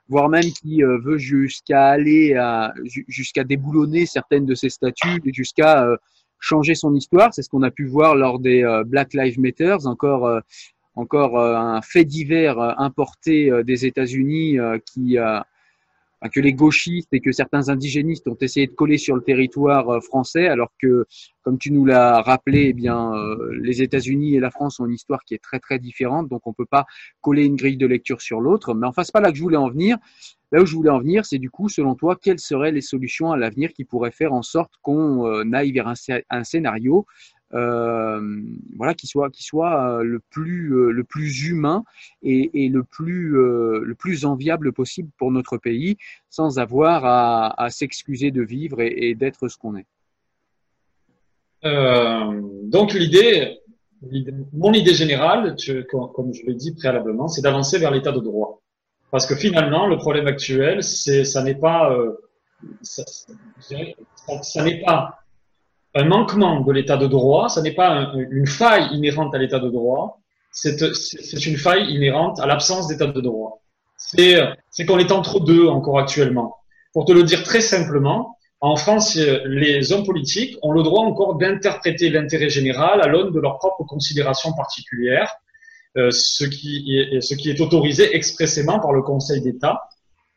voire même qui euh, veut jusqu'à aller à, jusqu'à déboulonner certaines de ses statuts, jusqu'à euh, changer son histoire. C'est ce qu'on a pu voir lors des Black Lives Matter, encore encore un fait divers importé des États-Unis qui que les gauchistes et que certains indigénistes ont essayé de coller sur le territoire euh, français, alors que, comme tu nous l'as rappelé, eh bien, euh, les États-Unis et la France ont une histoire qui est très très différente, donc on peut pas coller une grille de lecture sur l'autre. Mais enfin, c'est pas là que je voulais en venir. Là où je voulais en venir, c'est du coup, selon toi, quelles seraient les solutions à l'avenir qui pourraient faire en sorte qu'on euh, aille vers un, scénario voilà, qui soit, qui soit euh, le, plus, euh, le plus humain et, et le, plus, le plus enviable possible pour notre pays, sans avoir à, à s'excuser de vivre et, et d'être ce qu'on est. donc l'idée, mon idée générale, comme je l'ai dit préalablement, c'est d'avancer vers l'état de droit. Parce que finalement, le problème actuel, c'est, ça n'est pas, ça, ça n'est pas un manquement de l'état de droit, ça n'est pas une faille inhérente à l'état de droit, c'est une faille inhérente à l'absence d'état de droit. C'est qu'on est entre deux encore actuellement. Pour te le dire très simplement, en France, les hommes politiques ont le droit encore d'interpréter l'intérêt général à l'aune de leurs propres considérations particulières, euh, ce, qui est, ce qui est autorisé expressément par le Conseil d'État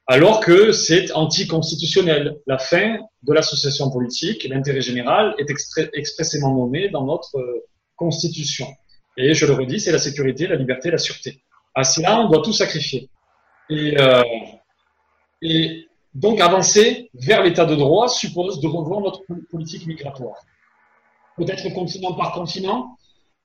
alors que c'est anticonstitutionnel. La fin de l'association politique, l'intérêt général, est expressément nommé dans notre euh, Constitution. Et je le redis, c'est la sécurité, la liberté, la sûreté. À cela, on doit tout sacrifier. Et, euh, donc avancer vers l'état de droit suppose de revoir notre politique migratoire. Peut-être continent par continent.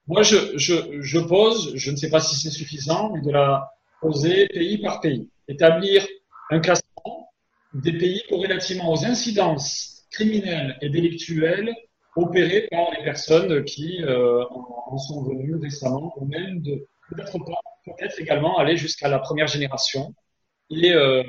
Moi, je pose, je ne sais pas si c'est suffisant, mais de la poser pays par pays. Établir un classement des pays corrélativement aux incidences criminelles et délictuelles opérées par les personnes qui euh, en, sont venues récemment, ou même de peut-être peut-être également aller jusqu'à la première génération et euh,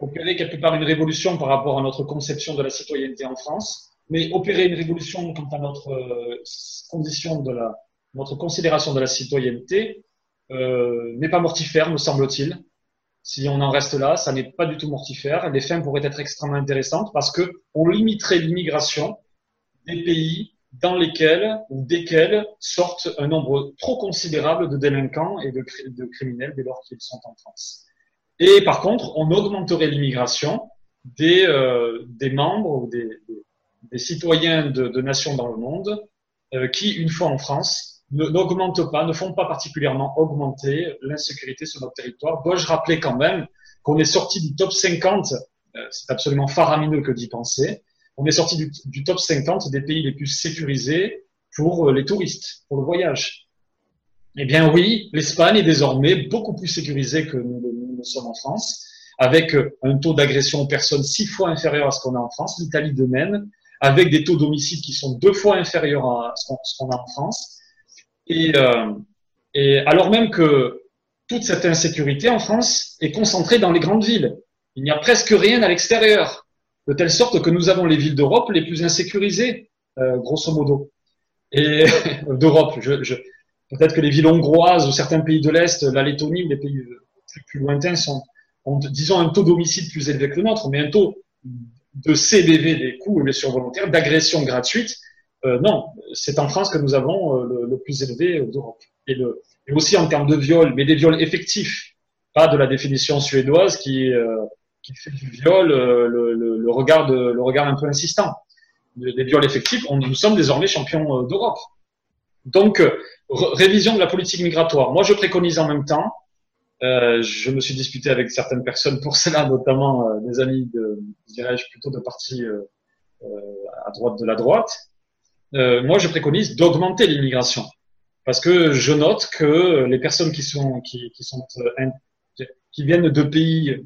opérer quelque part une révolution par rapport à notre conception de la citoyenneté en France, mais opérer une révolution quant à notre euh, condition de la notre considération de la citoyenneté n'est pas mortifère, me semble-t-il. Si on en reste là, ça n'est pas du tout mortifère. Les fins pourraient être extrêmement intéressantes parce que on limiterait l'immigration des pays dans lesquels ou desquels sortent un nombre trop considérable de délinquants et de, criminels dès lors qu'ils sont en France. Et par contre, on augmenterait l'immigration des, euh, membres ou des, citoyens de, de, nations dans le monde euh, qui, une fois en France, n'augmentent pas, ne font pas particulièrement augmenter l'insécurité sur notre territoire. Dois-je rappeler quand même qu'on est sorti du top 50, euh, c'est absolument faramineux que d'y penser, on est sorti du, top 50 des pays les plus sécurisés pour euh, les touristes, pour le voyage. Eh bien oui, l'Espagne est désormais beaucoup plus sécurisée que nous, nous, sommes en France, avec euh, un taux d'agression aux personnes six fois inférieur à ce qu'on a en France, l'Italie de même, avec des taux d'homicide qui sont deux fois inférieurs à ce qu'on a en France. Et, euh, et alors même que toute cette insécurité en France est concentrée dans les grandes villes. Il n'y a presque rien à l'extérieur, de telle sorte que nous avons les villes d'Europe les plus insécurisées, euh, grosso modo, et d'Europe. Je, je, Peut-être que les villes hongroises ou certains pays de l'Est, la Lettonie les pays plus, plus lointains sont, ont, disons, un taux d'homicide plus élevé que le nôtre, mais un taux de CBV, des coups et blessures volontaires, d'agression gratuite, euh, non, c'est en France que nous avons euh, le, le, plus élevé d'Europe. Et, le, et aussi en termes de viol, mais des viols effectifs, pas de la définition suédoise qui, euh, qui fait du viol le, le, regard de, le regard un peu insistant. Des viols effectifs, on, nous sommes désormais champions d'Europe. Donc, révision de la politique migratoire. Moi, je préconise en même temps, euh, je me suis disputé avec certaines personnes pour cela, notamment euh, des amis de, dirais-je, plutôt de partis euh, à droite de la droite, euh, moi je préconise d'augmenter l'immigration. Parce que je note que les personnes qui sont, qui, qui sont, euh, qui viennent de pays,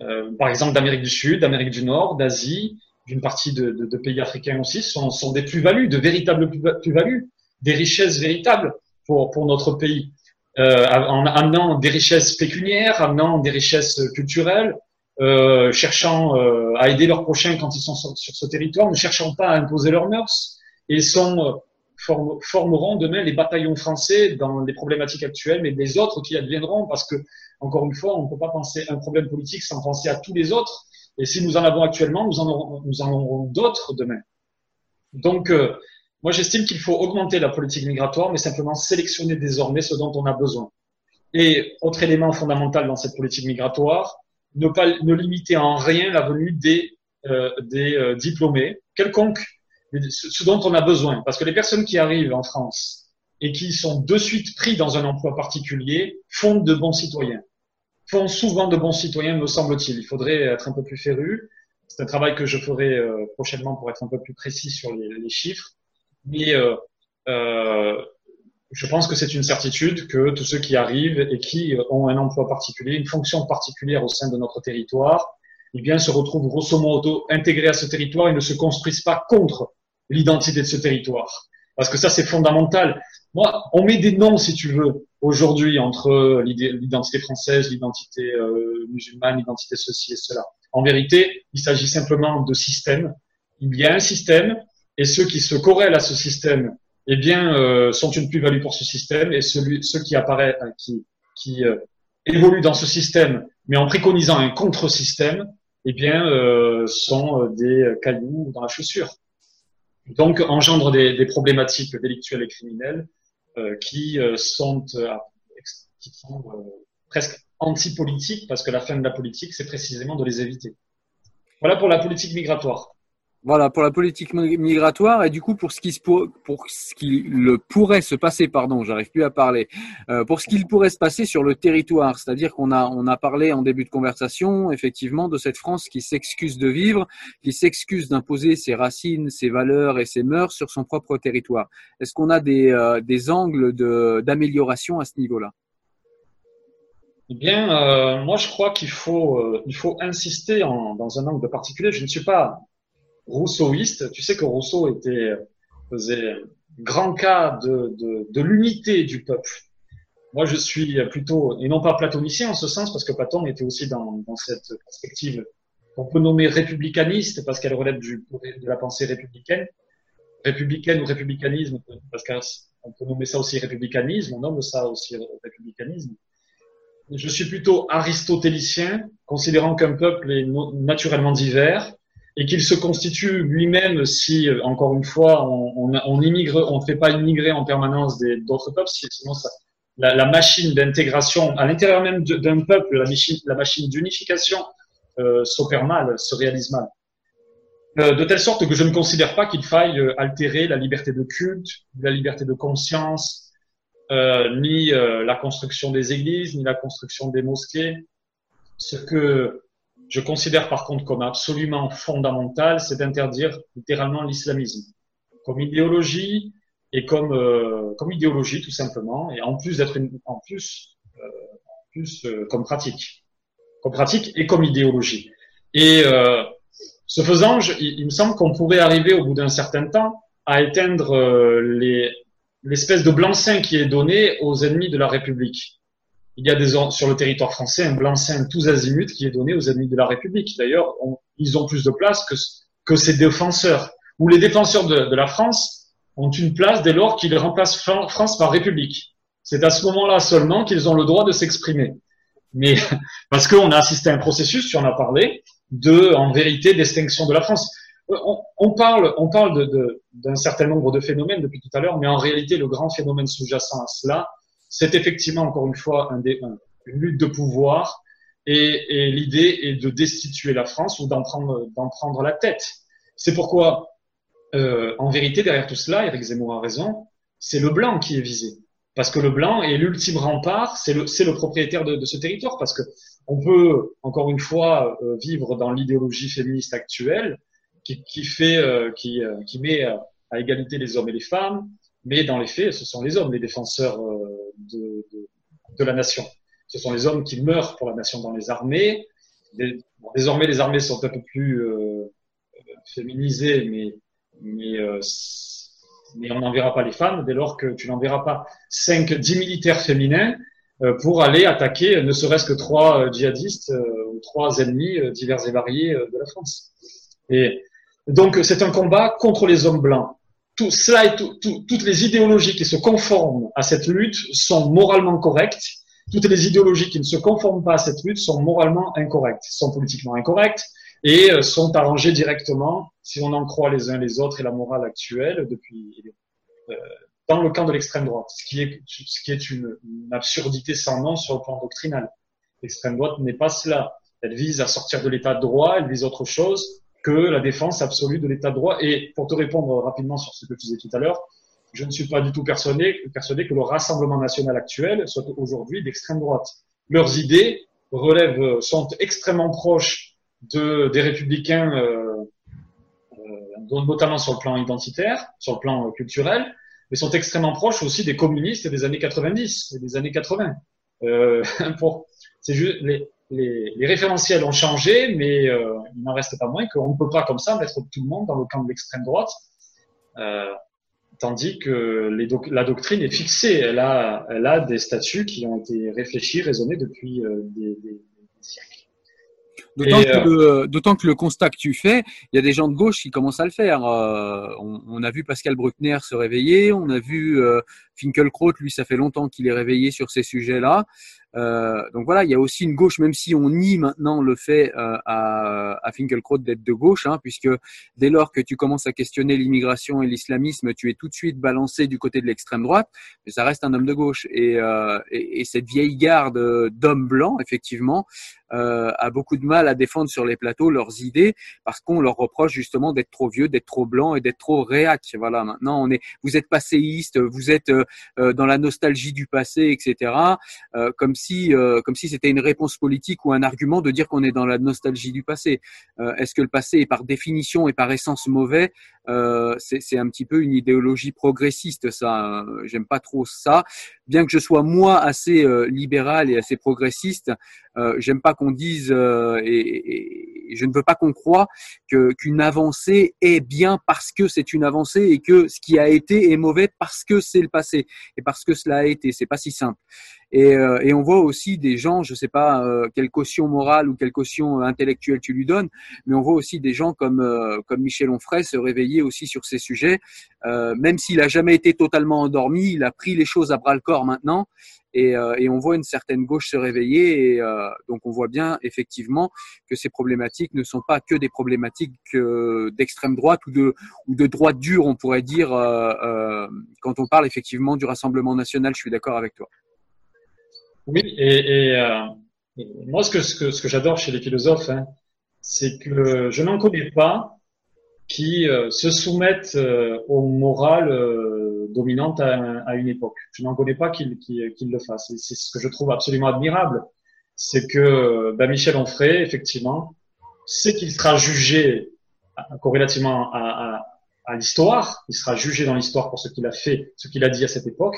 euh, par exemple d'Amérique du Sud, d'Amérique du Nord, d'Asie, d'une partie de, de, de, pays africains aussi, sont, sont des plus-values, de véritables plus-values, des richesses véritables pour, pour notre pays, euh, en amenant des richesses pécuniaires, amenant des richesses culturelles, euh, cherchant euh, à aider leurs prochains quand ils sont sur, sur, ce territoire, ne cherchant pas à imposer leurs mœurs, et sont, euh, formeront demain les bataillons français dans les problématiques actuelles, mais des autres qui adviendront, parce que, encore une fois, on ne peut pas penser un problème politique sans penser à tous les autres. Et si nous en avons actuellement, nous en aurons, nous en aurons d'autres demain. Donc, euh, moi, j'estime qu'il faut augmenter la politique migratoire, mais simplement sélectionner désormais ce dont on a besoin. Et autre élément fondamental dans cette politique migratoire, ne pas ne limiter en rien la venue des, euh, des euh, diplômés, quelconque, ce dont on a besoin. Parce que les personnes qui arrivent en France et qui sont de suite pris dans un emploi particulier font de bons citoyens. Font souvent de bons citoyens, me semble-t-il. Il faudrait être un peu plus féru. C'est un travail que je ferai euh, prochainement pour être un peu plus précis sur les, chiffres. Mais euh, euh, je pense que c'est une certitude que tous ceux qui arrivent et qui ont un emploi particulier, une fonction particulière au sein de notre territoire, eh bien, se retrouvent grosso modo intégrés à ce territoire et ne se construisent pas contre l'identité de ce territoire. Parce que ça, c'est fondamental. Moi, on met des noms, si tu veux, aujourd'hui entre l'identité française, l'identité euh, musulmane, l'identité ceci et cela. En vérité, il s'agit simplement de systèmes. Il y a un système et ceux qui se corrèlent à ce système eh bien, euh, sont une plus-value pour ce système et celui, ceux qui apparaissent, euh, qui, qui euh, évoluent dans ce système, mais en préconisant un contre-système, eh bien, euh, sont des cailloux dans la chaussure. Donc, engendre des, des problématiques délictuelles et criminelles qui sont, qui sont presque anti-politiques, parce que la fin de la politique, c'est précisément de les éviter. Voilà pour la politique migratoire. Voilà, pour la politique migratoire et du coup pour ce qui, pour, ce qui le pourrait se passer, pardon, j'arrive plus à parler, euh, pour ce qu'il pourrait se passer sur le territoire, c'est-à-dire qu'on a, on a parlé en début de conversation, effectivement, de cette France qui s'excuse de vivre, qui s'excuse d'imposer ses racines, ses valeurs et ses mœurs sur son propre territoire. Est-ce qu'on a des, euh, des angles d'amélioration à ce niveau-là? Eh bien, euh, moi, je crois qu'il faut, euh, il faut insister en, dans un angle particulier. Je ne suis pas rousseauiste. Tu sais que Rousseau était, faisait grand cas de, de, de l'unité du peuple. Moi, je suis plutôt, et non pas platonicien en ce sens, parce que Platon était aussi dans, dans cette perspective qu'on peut nommer républicaniste, parce qu'elle relève du, de la pensée républicaine. Républicaine ou républicanisme, parce qu'on peut nommer ça aussi républicanisme, on nomme ça aussi républicanisme. Je suis plutôt aristotélicien, considérant qu'un peuple est naturellement divers, et qu'il se constitue lui-même si, euh, encore une fois, on, on, on on ne fait pas immigrer en permanence d'autres peuples, sinon ça, la, la machine d'intégration à l'intérieur même d'un peuple, la machine, la machine d'unification euh, s'opère mal, se réalise mal. Euh, de telle sorte que je ne considère pas qu'il faille euh, altérer la liberté de culte, la liberté de conscience, euh, ni la construction des églises, ni la construction des mosquées. Ce que je considère par contre comme absolument fondamental, c'est d'interdire littéralement l'islamisme. Comme idéologie et comme euh, comme idéologie tout simplement, et en plus d'être en plus euh, en plus euh, comme pratique, comme pratique et comme idéologie. Et euh, ce faisant, je, il, il, me semble qu'on pourrait arriver au bout d'un certain temps à éteindre euh, les l'espèce de blanc-seing qui est donné aux ennemis de la République il y a des, sur le territoire français un blanc-seing tous azimuts qui est donné aux ennemis de la République. D'ailleurs, ils ont plus de place que, que ces défenseurs. Ou les défenseurs de, de la France ont une place dès lors qu'ils remplacent France par République. C'est à ce moment-là seulement qu'ils ont le droit de s'exprimer. Mais parce qu'on a assisté à un processus, tu en as parlé, de, en vérité, d'extinction de la France. On, on, parle, on parle d'un certain nombre de phénomènes depuis tout à l'heure, mais en réalité, le grand phénomène sous-jacent à cela, c'est effectivement, encore une fois, un une lutte de pouvoir et, et l'idée est de destituer la France ou d'en prendre, d'en prendre la tête. C'est pourquoi, euh, en vérité, derrière tout cela, Eric Zemmour a raison, c'est le blanc qui est visé. Parce que le blanc est l'ultime rempart, c'est le, c'est le propriétaire de, de, ce territoire. Parce que on peut, encore une fois, euh, vivre dans l'idéologie féministe actuelle qui, qui fait, euh, qui, euh, qui met à égalité les hommes et les femmes, mais dans les faits, ce sont les hommes les défenseurs euh, de, la nation. Ce sont les hommes qui meurent pour la nation dans les armées. désormais, les armées sont un peu plus euh, féminisées, mais, mais, euh, on n'enverra pas les femmes dès lors que tu n'enverras pas 5, 10 militaires féminins euh, pour aller attaquer ne serait-ce que trois euh, djihadistes ou trois ennemis divers et variés de la France. Et donc, c'est un combat contre les hommes blancs tout cela et tout, tout, toutes les idéologies qui se conforment à cette lutte sont moralement correctes. Toutes les idéologies qui ne se conforment pas à cette lutte sont moralement incorrectes, sont politiquement incorrectes et euh, sont arrangées directement, si on en croit les uns les autres et la morale actuelle, depuis euh, dans le camp de l'extrême droite, ce qui est, ce qui est une, une, absurdité sans nom sur le plan doctrinal. L'extrême droite n'est pas cela. Elle vise à sortir de l'état de droit, elle vise autre chose que la défense absolue de l'état de droit. Et pour te répondre rapidement sur ce que tu disais tout à l'heure, je ne suis pas du tout persuadé, que le Rassemblement national actuel soit aujourd'hui d'extrême droite. Leurs idées relèvent, sont extrêmement proches de, des républicains, euh, euh, notamment sur le plan identitaire, sur le plan culturel, mais sont extrêmement proches aussi des communistes des années 90 et des années 80. Euh, juste, les, les, les, référentiels ont changé, mais euh, il n'en reste pas moins qu'on ne peut pas comme ça mettre tout le monde dans le camp de l'extrême droite, euh, tandis que les la doctrine est fixée. Elle a, elle a des statuts qui ont été réfléchis, raisonnés depuis euh, des, des, des siècles. D'autant que, le constat que tu fais, il y a des gens de gauche qui commencent à le faire. On, on, a vu Pascal Bruckner se réveiller, on a vu Finkelkraut, lui, ça fait longtemps qu'il est réveillé sur ces sujets-là. Euh, donc voilà, il y a aussi une gauche, même si on nie maintenant le fait euh, à, à Finkelkraut d'être de gauche, hein, puisque dès lors que tu commences à questionner l'immigration et l'islamisme, tu es tout de suite balancé du côté de l'extrême droite, mais ça reste un homme de gauche. Et, euh, et, et cette vieille garde d'hommes blancs, effectivement, a beaucoup de mal à défendre sur les plateaux leurs idées parce qu'on leur reproche justement d'être trop vieux, d'être trop blanc et d'être trop réac. Voilà, maintenant on est, vous êtes passéiste, vous êtes dans la nostalgie du passé, etc. Comme euh, comme si c'était une réponse politique ou un argument de dire qu'on est dans la nostalgie du passé. Est-ce que le passé est par définition et par essence mauvais? C'est un petit peu une idéologie progressiste, ça. J'aime pas trop ça. Bien que je sois moi assez libéral et assez progressiste, j'aime pas qu'on dise et, et, je ne veux pas qu'on croie que qu'une avancée est bien parce que c'est une avancée et que ce qui a été est mauvais parce que c'est le passé et parce que cela a été. C'est pas si simple. Et, euh, et, on voit aussi des gens, je sais pas euh, quelle caution morale ou quelle caution intellectuelle tu lui donnes, mais on voit aussi des gens comme euh, comme Michel Onfray se réveiller aussi sur ces sujets, même s'il a jamais été totalement endormi, il a pris les choses à bras le corps maintenant. Et, et on voit une certaine gauche se réveiller, et donc on voit bien effectivement que ces problématiques ne sont pas que des problématiques d'extrême droite ou de droite dure, on pourrait dire, quand on parle effectivement du Rassemblement national. Je suis d'accord avec toi. Oui, et, euh, moi, ce que, j'adore chez les philosophes, hein, c'est que je n'en connais pas qui euh, se soumettent euh, aux morales dominantes à, une époque. Je n'en connais pas qui, qui, qui le fassent. Et c'est ce que je trouve absolument admirable. C'est que ben, Michel Onfray, effectivement, sait qu'il sera jugé corrélativement à, l'histoire. Il sera jugé dans l'histoire pour ce qu'il a fait, ce qu'il a dit à cette époque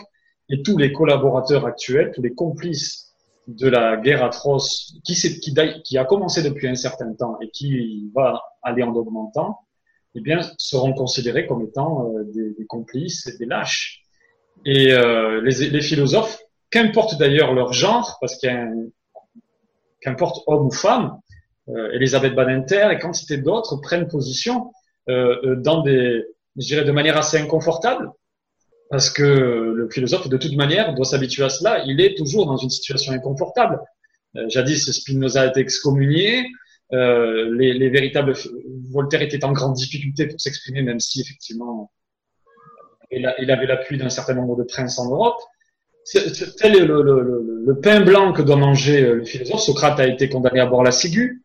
et tous les collaborateurs actuels, tous les complices de la guerre atroce qui a commencé depuis un certain temps et qui va aller en augmentant, eh bien, seront considérés comme étant euh, des, des, complices des lâches. Et euh, les, les, philosophes, qu'importe d'ailleurs leur genre, parce qu'importe homme ou femme, euh, Elisabeth Badinter et quantité d'autres prennent position euh, euh, dans des, je dirais, de manière assez inconfortable, parce que le philosophe, de toute manière, doit s'habituer à cela. Il est toujours dans une situation inconfortable. Jadis, Spinoza a été excommunié. Les, les, véritables Voltaire était en grande difficulté pour s'exprimer, même si effectivement il, avait l'appui d'un certain nombre de princes en Europe. tel est le, pain blanc que doit manger euh, le philosophe. Socrate a été condamné à boire la ciguë,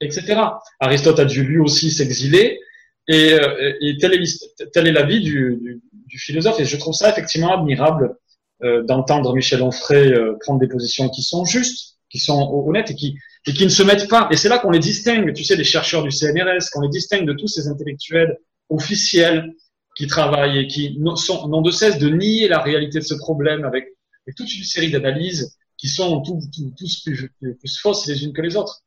etc. Aristote a dû lui aussi s'exiler. Et, euh, et tel est, tel est l'avis du, philosophe. Et je trouve ça effectivement admirable euh, d'entendre Michel Onfray prendre des positions qui sont justes, qui sont honnêtes et qui, et qui ne se mettent pas. Et c'est là qu'on les distingue, tu sais, des chercheurs du CNRS, qu'on les distingue de tous ces intellectuels officiels qui travaillent et qui n'ont de cesse de nier la réalité de ce problème avec, toute une série d'analyses qui sont tous plus, plus, fausses les unes que les autres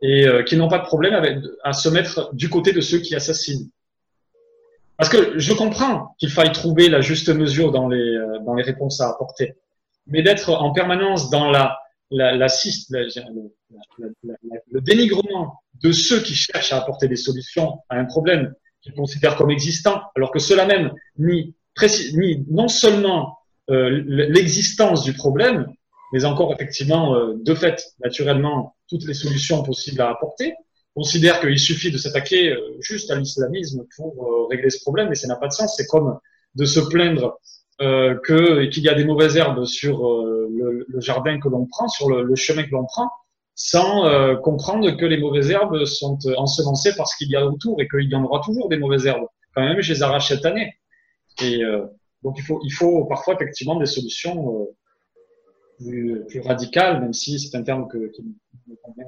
et euh, qui n'ont pas de problème à se mettre du côté de ceux qui assassinent. Parce que je comprends qu'il faille trouver la juste mesure dans les, euh, dans les réponses à apporter. Mais d'être en permanence dans la, la, la, le dénigrement de ceux qui cherchent à apporter des solutions à un problème qu'ils considèrent comme existant, alors que cela même ni, non seulement euh, l'existence du problème, mais encore effectivement, euh, de fait, naturellement, toutes les solutions possibles à apporter, considère qu'il suffit de s'attaquer euh, juste à l'islamisme pour régler ce problème, et ça n'a pas de sens. C'est comme de se plaindre euh, que qu'il y a des mauvaises herbes sur euh, le, le, jardin que l'on prend, sur le, le chemin que l'on prend, sans euh, comprendre que les mauvaises herbes sont ensemencées parce qu'il y a autour et qu'il y en aura toujours des mauvaises herbes. Quand même, je les arrache cette année. Et donc il faut, il faut parfois effectivement des solutions plus, plus radicales, même si c'est un terme que, qui me convient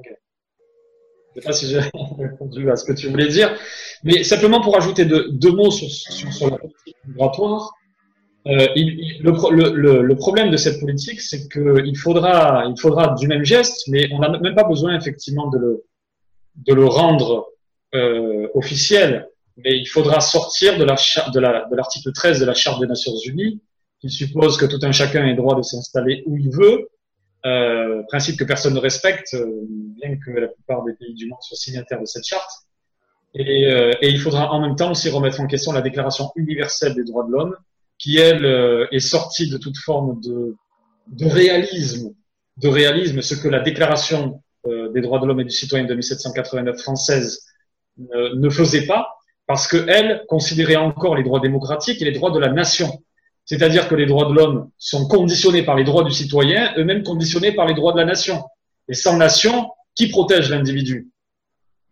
je ne sais pas si j'ai répondu à ce que tu voulais dire, mais simplement pour ajouter deux, deux mots sur, sur, sur, la politique migratoire. Euh, le, le, le, problème de cette politique, c'est qu'il faudra, il faudra du même geste, mais on n'a même pas besoin effectivement de le, de le rendre euh, officiel. Mais il faudra sortir de l'article la, de l'article 13 de la Charte des Nations Unies, qui suppose que tout un chacun ait droit de s'installer où il veut, euh, principe que personne ne respecte, euh, bien que la plupart des pays du monde soient signataires de cette charte. Et, euh, et, il faudra en même temps aussi remettre en question la Déclaration universelle des droits de l'homme, qui elle euh, est sortie de toute forme de, de, réalisme, de réalisme, ce que la Déclaration des droits de l'homme et du citoyen de 1789 française ne faisait pas, parce qu'elle considérait encore les droits démocratiques et les droits de la nation. C'est-à-dire que les droits de l'homme sont conditionnés par les droits du citoyen, eux-mêmes conditionnés par les droits de la nation. Et sans nation, qui protège l'individu?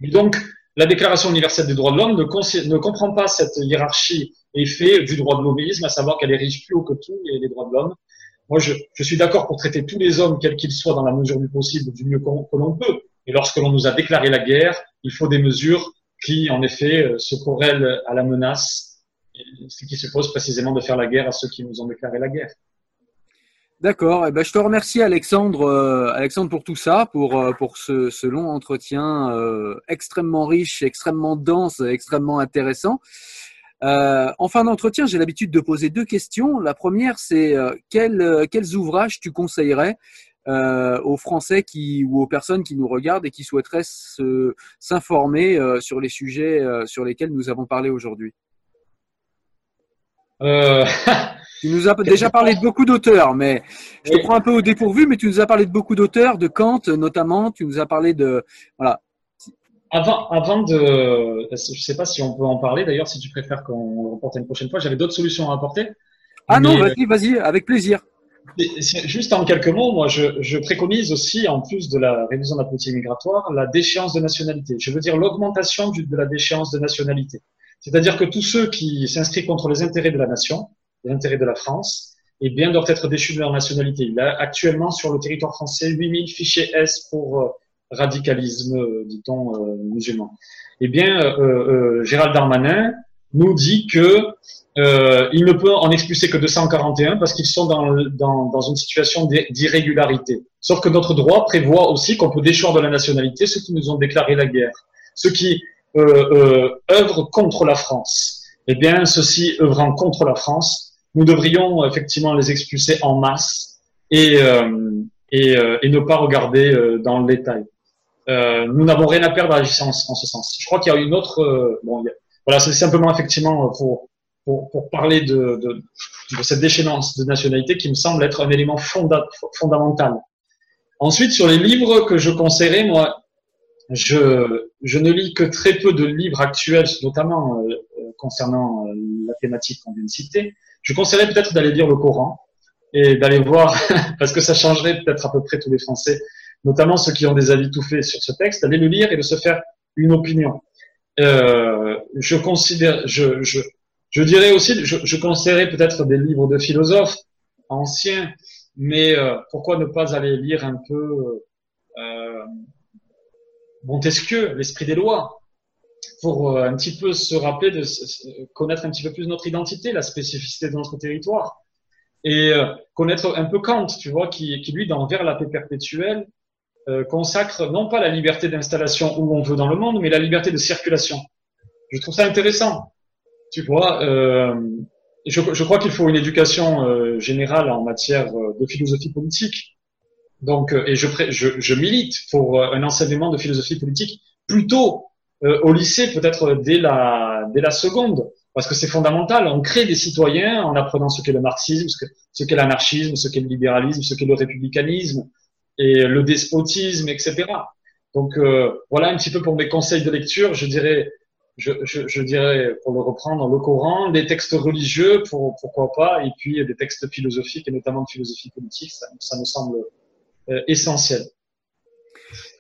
Donc, la Déclaration universelle des droits de l'homme ne, ne, comprend pas cette hiérarchie et fait du droit de l'homéisme, à savoir qu'elle érige plus haut que tout les, les droits de l'homme. Moi, je, suis d'accord pour traiter tous les hommes, quels qu'ils soient, dans la mesure du possible, du mieux que l'on peut. Et lorsque l'on nous a déclaré la guerre, il faut des mesures qui, en effet, euh, se corrèlent à la menace ce qui suppose précisément de faire la guerre à ceux qui nous ont déclaré la guerre. D'accord. Eh ben, je te remercie Alexandre, euh, Alexandre pour tout ça, pour euh, pour ce, long entretien extrêmement riche, extrêmement dense, extrêmement intéressant. En fin d'entretien, j'ai l'habitude de poser deux questions. La première, c'est quels quels ouvrages tu conseillerais aux Français qui ou aux personnes qui nous regardent et qui souhaiteraient s'informer sur les sujets sur lesquels nous avons parlé aujourd'hui? Euh... tu nous as déjà parlé de beaucoup d'auteurs, mais je te prends un peu au dépourvu, mais tu nous as parlé de beaucoup d'auteurs, de Kant notamment, tu nous as parlé de... Voilà. Avant, avant de... Je sais pas si on peut en parler, d'ailleurs, si tu préfères qu'on le reporte une prochaine fois, j'avais d'autres solutions à apporter. Ah non, vas-y, vas-y, avec plaisir. Juste en quelques mots, moi, je, je, préconise aussi, en plus de la révision de la politique migratoire, la déchéance de nationalité. Je veux dire l'augmentation de la déchéance de nationalité. C'est-à-dire que tous ceux qui s'inscrivent contre les intérêts de la nation, les intérêts de la France, eh bien, doivent être déchus de leur nationalité. Il y a actuellement sur le territoire français 8000 fichiers S pour euh, radicalisme, euh, dit-on, euh, musulman. Eh bien, euh, Gérald Darmanin nous dit que il ne peut en expulser que 241 parce qu'ils sont dans, dans, dans, une situation d'irrégularité. Sauf que notre droit prévoit aussi qu'on peut déchoir de la nationalité ceux qui nous ont déclaré la guerre, ceux qui euh, euh, œuvrent contre la France. Eh bien, ceux-ci œuvrant contre la France, nous devrions effectivement les expulser en masse et, euh, et, euh, et ne pas regarder euh, dans le détail. Nous n'avons rien à perdre à agissant en, ce sens. Je crois qu'il y a une autre. bon, voilà, c'est simplement effectivement pour, parler de, cette déchéance de nationalité qui me semble être un élément fonda, fondamental. Ensuite, sur les livres que je conseillerais, moi, je, ne lis que très peu de livres actuels, notamment euh, euh, concernant euh, la thématique qu'on vient de citer. Je conseillerais peut-être d'aller lire le Coran et d'aller voir, parce que ça changerait peut-être à peu près tous les Français, notamment ceux qui ont des avis tout faits sur ce texte, d'aller le lire et de se faire une opinion. Euh, je considère, je, je, je dirais aussi, je, je conseillerais peut-être des livres de philosophes anciens, mais pourquoi ne pas aller lire un peu euh, Montesquieu, l'esprit des lois, pour euh, un petit peu se rappeler de connaître un petit peu plus notre identité, la spécificité de notre territoire, et euh, connaître un peu Kant, tu vois, qui, qui lui, dans Vers la paix perpétuelle, euh, consacre non pas la liberté d'installation où on veut dans le monde, mais la liberté de circulation. Je trouve ça intéressant, tu vois. Euh, je, crois qu'il faut une éducation générale en matière de philosophie politique donc, euh, et je, je, je, milite pour euh, un enseignement de philosophie politique plutôt euh, au lycée, peut-être dès la, dès la seconde, parce que c'est fondamental. On crée des citoyens en apprenant ce qu'est le marxisme, ce qu'est l'anarchisme, ce qu'est le libéralisme, ce qu'est le républicanisme et le despotisme, etc. Donc voilà un petit peu pour mes conseils de lecture. Je dirais, je, je, je, dirais pour le reprendre, le Coran, des textes religieux, pour, pourquoi pas, et puis des textes philosophiques et notamment de philosophie politique. Ça, ça me semble euh, essentiel.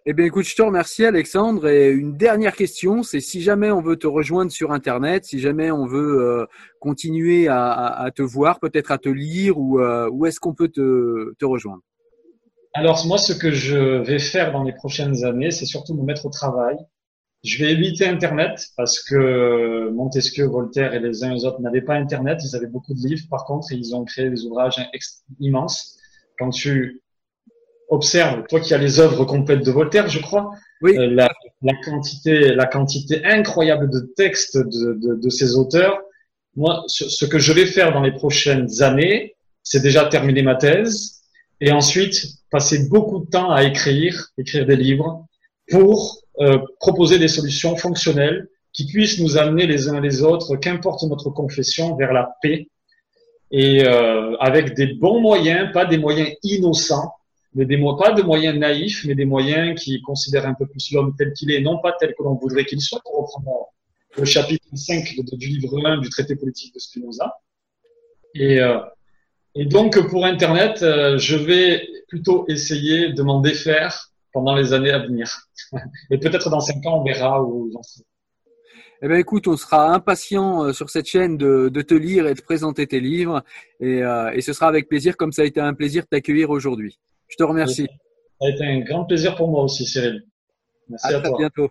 Eh bien, écoute, je te remercie, Alexandre. Et une dernière question, c'est si jamais on veut te rejoindre sur Internet, si jamais on veut euh, continuer à, à, te voir, peut-être à te lire, ou euh, où est-ce qu'on peut te, te rejoindre? Alors, moi, ce que je vais faire dans les prochaines années, c'est surtout me mettre au travail. Je vais éviter Internet parce que Montesquieu, Voltaire et les uns et les autres n'avaient pas Internet. Ils avaient beaucoup de livres, par contre, et ils ont créé des ouvrages immenses. Quand tu observe, toi qui as les œuvres complètes de Voltaire, je crois, oui. Euh, la, la, quantité, la quantité incroyable de textes de, de, de ces auteurs. Moi, ce, ce, que je vais faire dans les prochaines années, c'est déjà terminer ma thèse et ensuite passer beaucoup de temps à écrire, écrire des livres pour euh, proposer des solutions fonctionnelles qui puissent nous amener les uns les autres, qu'importe notre confession, vers la paix et euh, avec des bons moyens, pas des moyens innocents, mais des pas de moyens naïfs, mais des moyens qui considèrent un peu plus l'homme tel qu'il est, non pas tel que l'on voudrait qu'il soit, pour reprendre le chapitre 5 du livre 1 du traité politique de Spinoza. Et, euh, et donc, pour Internet, euh, je vais plutôt essayer de m'en défaire pendant les années à venir. et peut-être dans cinq ans, on verra où j'en serai. Eh bien, écoute, on sera impatient euh, sur cette chaîne de, de te lire et de présenter tes livres. Et, euh, et ce sera avec plaisir, comme ça a été un plaisir de t'accueillir aujourd'hui. Je te remercie. Ça a été un grand plaisir pour moi aussi, Cyril. Merci à, à, toi. À bientôt.